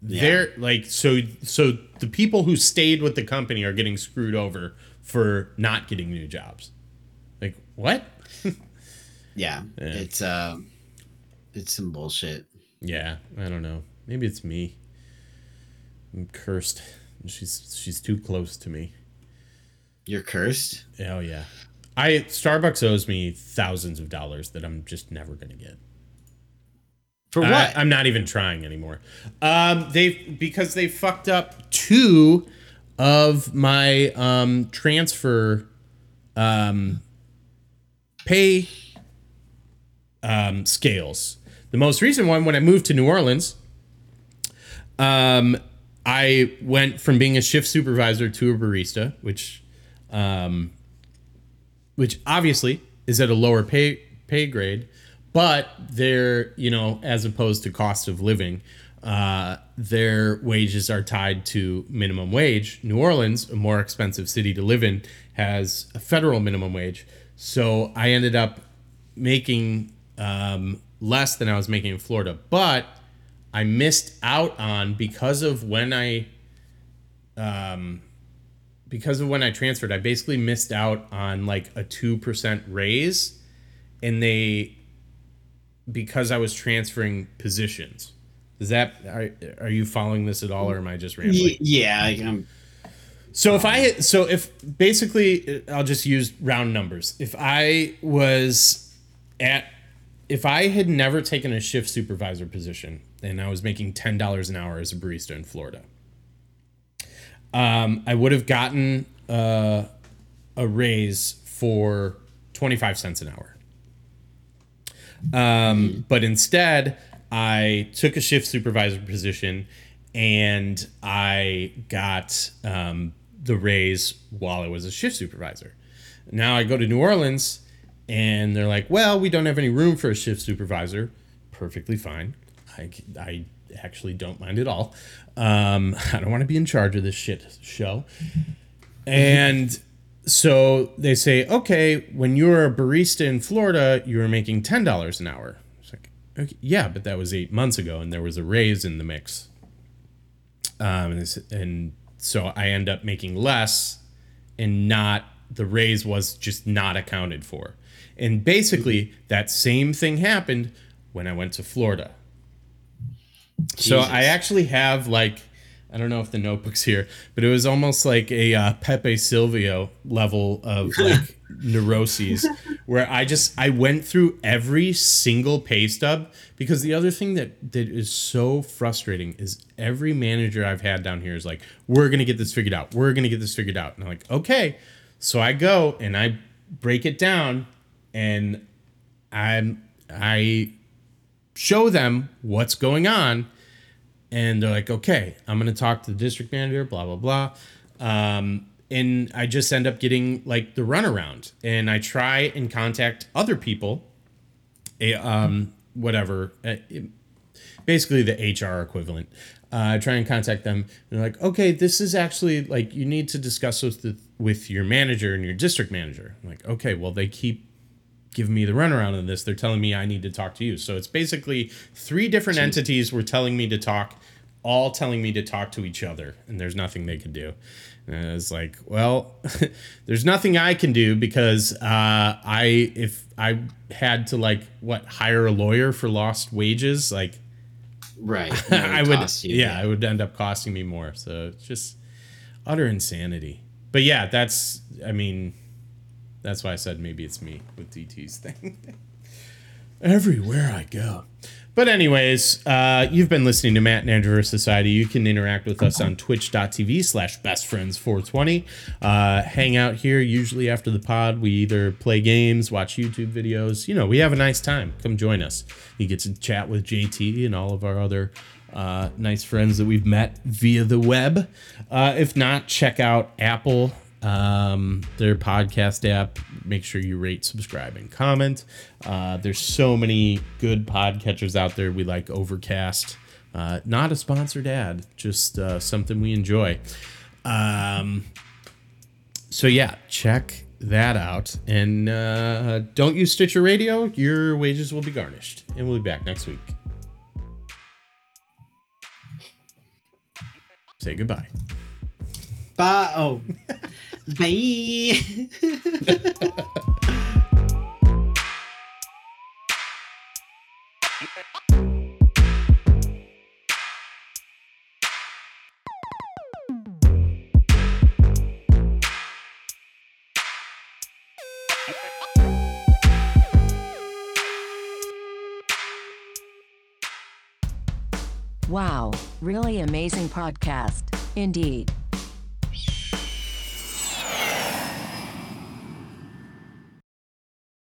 Speaker 1: Yeah.
Speaker 2: they're like so so the people who stayed with the company are getting screwed over for not getting new jobs like what [laughs]
Speaker 1: Yeah.
Speaker 2: Yeah.
Speaker 1: It's uh, it's some bullshit.
Speaker 2: Yeah, I don't know. Maybe it's me. I'm cursed. She's she's too close to me.
Speaker 1: You're cursed.
Speaker 2: Oh yeah. I Starbucks owes me thousands of dollars that I'm just never gonna get.
Speaker 1: For
Speaker 2: I-
Speaker 1: what?
Speaker 2: I'm not even trying anymore. Um, they because they fucked up two of my um transfer um pay um scales. The most recent one when I moved to New Orleans, um, I went from being a shift supervisor to a barista, which um which obviously is at a lower pay pay grade, but they're you know as opposed to cost of living, uh, their wages are tied to minimum wage. New Orleans, a more expensive city to live in, has a federal minimum wage. So I ended up making um, less than I was making in Florida, but I missed out on because of when I um, because of when I transferred, I basically missed out on like a 2% raise and they because I was transferring positions. Is that are, are you following this at all or am I just rambling?
Speaker 1: Yeah, I, I'm
Speaker 2: So if I so if basically, I'll just use round numbers. If I was at, if I had never taken a shift supervisor position and I was making ten dollars an hour as a barista in Florida, um, I would have gotten uh, a raise for twenty five cents an hour. Um, but instead, I took a shift supervisor position and I got um, the raise while I was a shift supervisor. Now I go to New Orleans and they're like, well, we don't have any room for a shift supervisor. Perfectly fine. I, I actually don't mind at all. Um, [laughs] I don't want to be in charge of this shit show. [laughs] And so they say, okay, when you were a barista in Florida, you were making ten dollars an hour. It's like, okay, yeah, but that was eight months ago, and there was a raise in the mix. Um, and, it's- and so I end up making less, and not the raise was just not accounted for. And basically, that same thing happened when I went to Florida. So I actually have like I don't know if the notebook's here, but it was almost like a uh, Pepe Silvia level of [laughs] like neuroses, where I just I went through every single pay stub because the other thing that that is so frustrating is every manager I've had down here is like, we're gonna get this figured out, we're gonna get this figured out, and I'm like, okay, so I go and I break it down, and I'm I show them what's going on. And they're like okay i'm going to talk to the district manager blah blah blah. Um, and i just end up getting like the runaround. And i try and contact other people eh, um, whatever uh, basically the hr equivalent. Uh, I try and contact them. And they're like okay this is actually like you need to discuss with the, with your manager and your district manager. I'm like okay well they keep giving me the runaround on this. They're telling me I need to talk to you. So it's basically three different entities were telling me to talk, all telling me to talk to each other, and there's nothing they could do. And I was like, well, [laughs] there's nothing I can do because uh, I if I had to like what hire a lawyer for lost wages, like
Speaker 1: right. [laughs]
Speaker 2: I would
Speaker 1: you,
Speaker 2: yeah, it would end up costing me more. So it's just utter insanity. But yeah, that's I mean, that's why I said maybe it's me with DT's thing. [laughs] Everywhere I go. But anyways, uh, you've been listening to Matt and Andrew Society. You can interact with us on twitch.tv slash bestfriends420. Uh, hang out here usually after the pod. We either play games, watch YouTube videos. You know, we have a nice time. Come join us. You get to chat with JT and all of our other uh, nice friends that we've met via the web. Uh, if not, check out Apple, um, their podcast app. Make sure you rate, subscribe, and comment. Uh, there's so many good podcatchers out there. We like Overcast. Uh, not a sponsored ad, just uh, something we enjoy. Um, so yeah, check that out. And uh, don't use Stitcher Radio. Your wages will be garnished. And we'll be back next week. Say goodbye.
Speaker 1: Bye. Oh. [laughs] Bye.
Speaker 3: Wow, really amazing podcast. Indeed.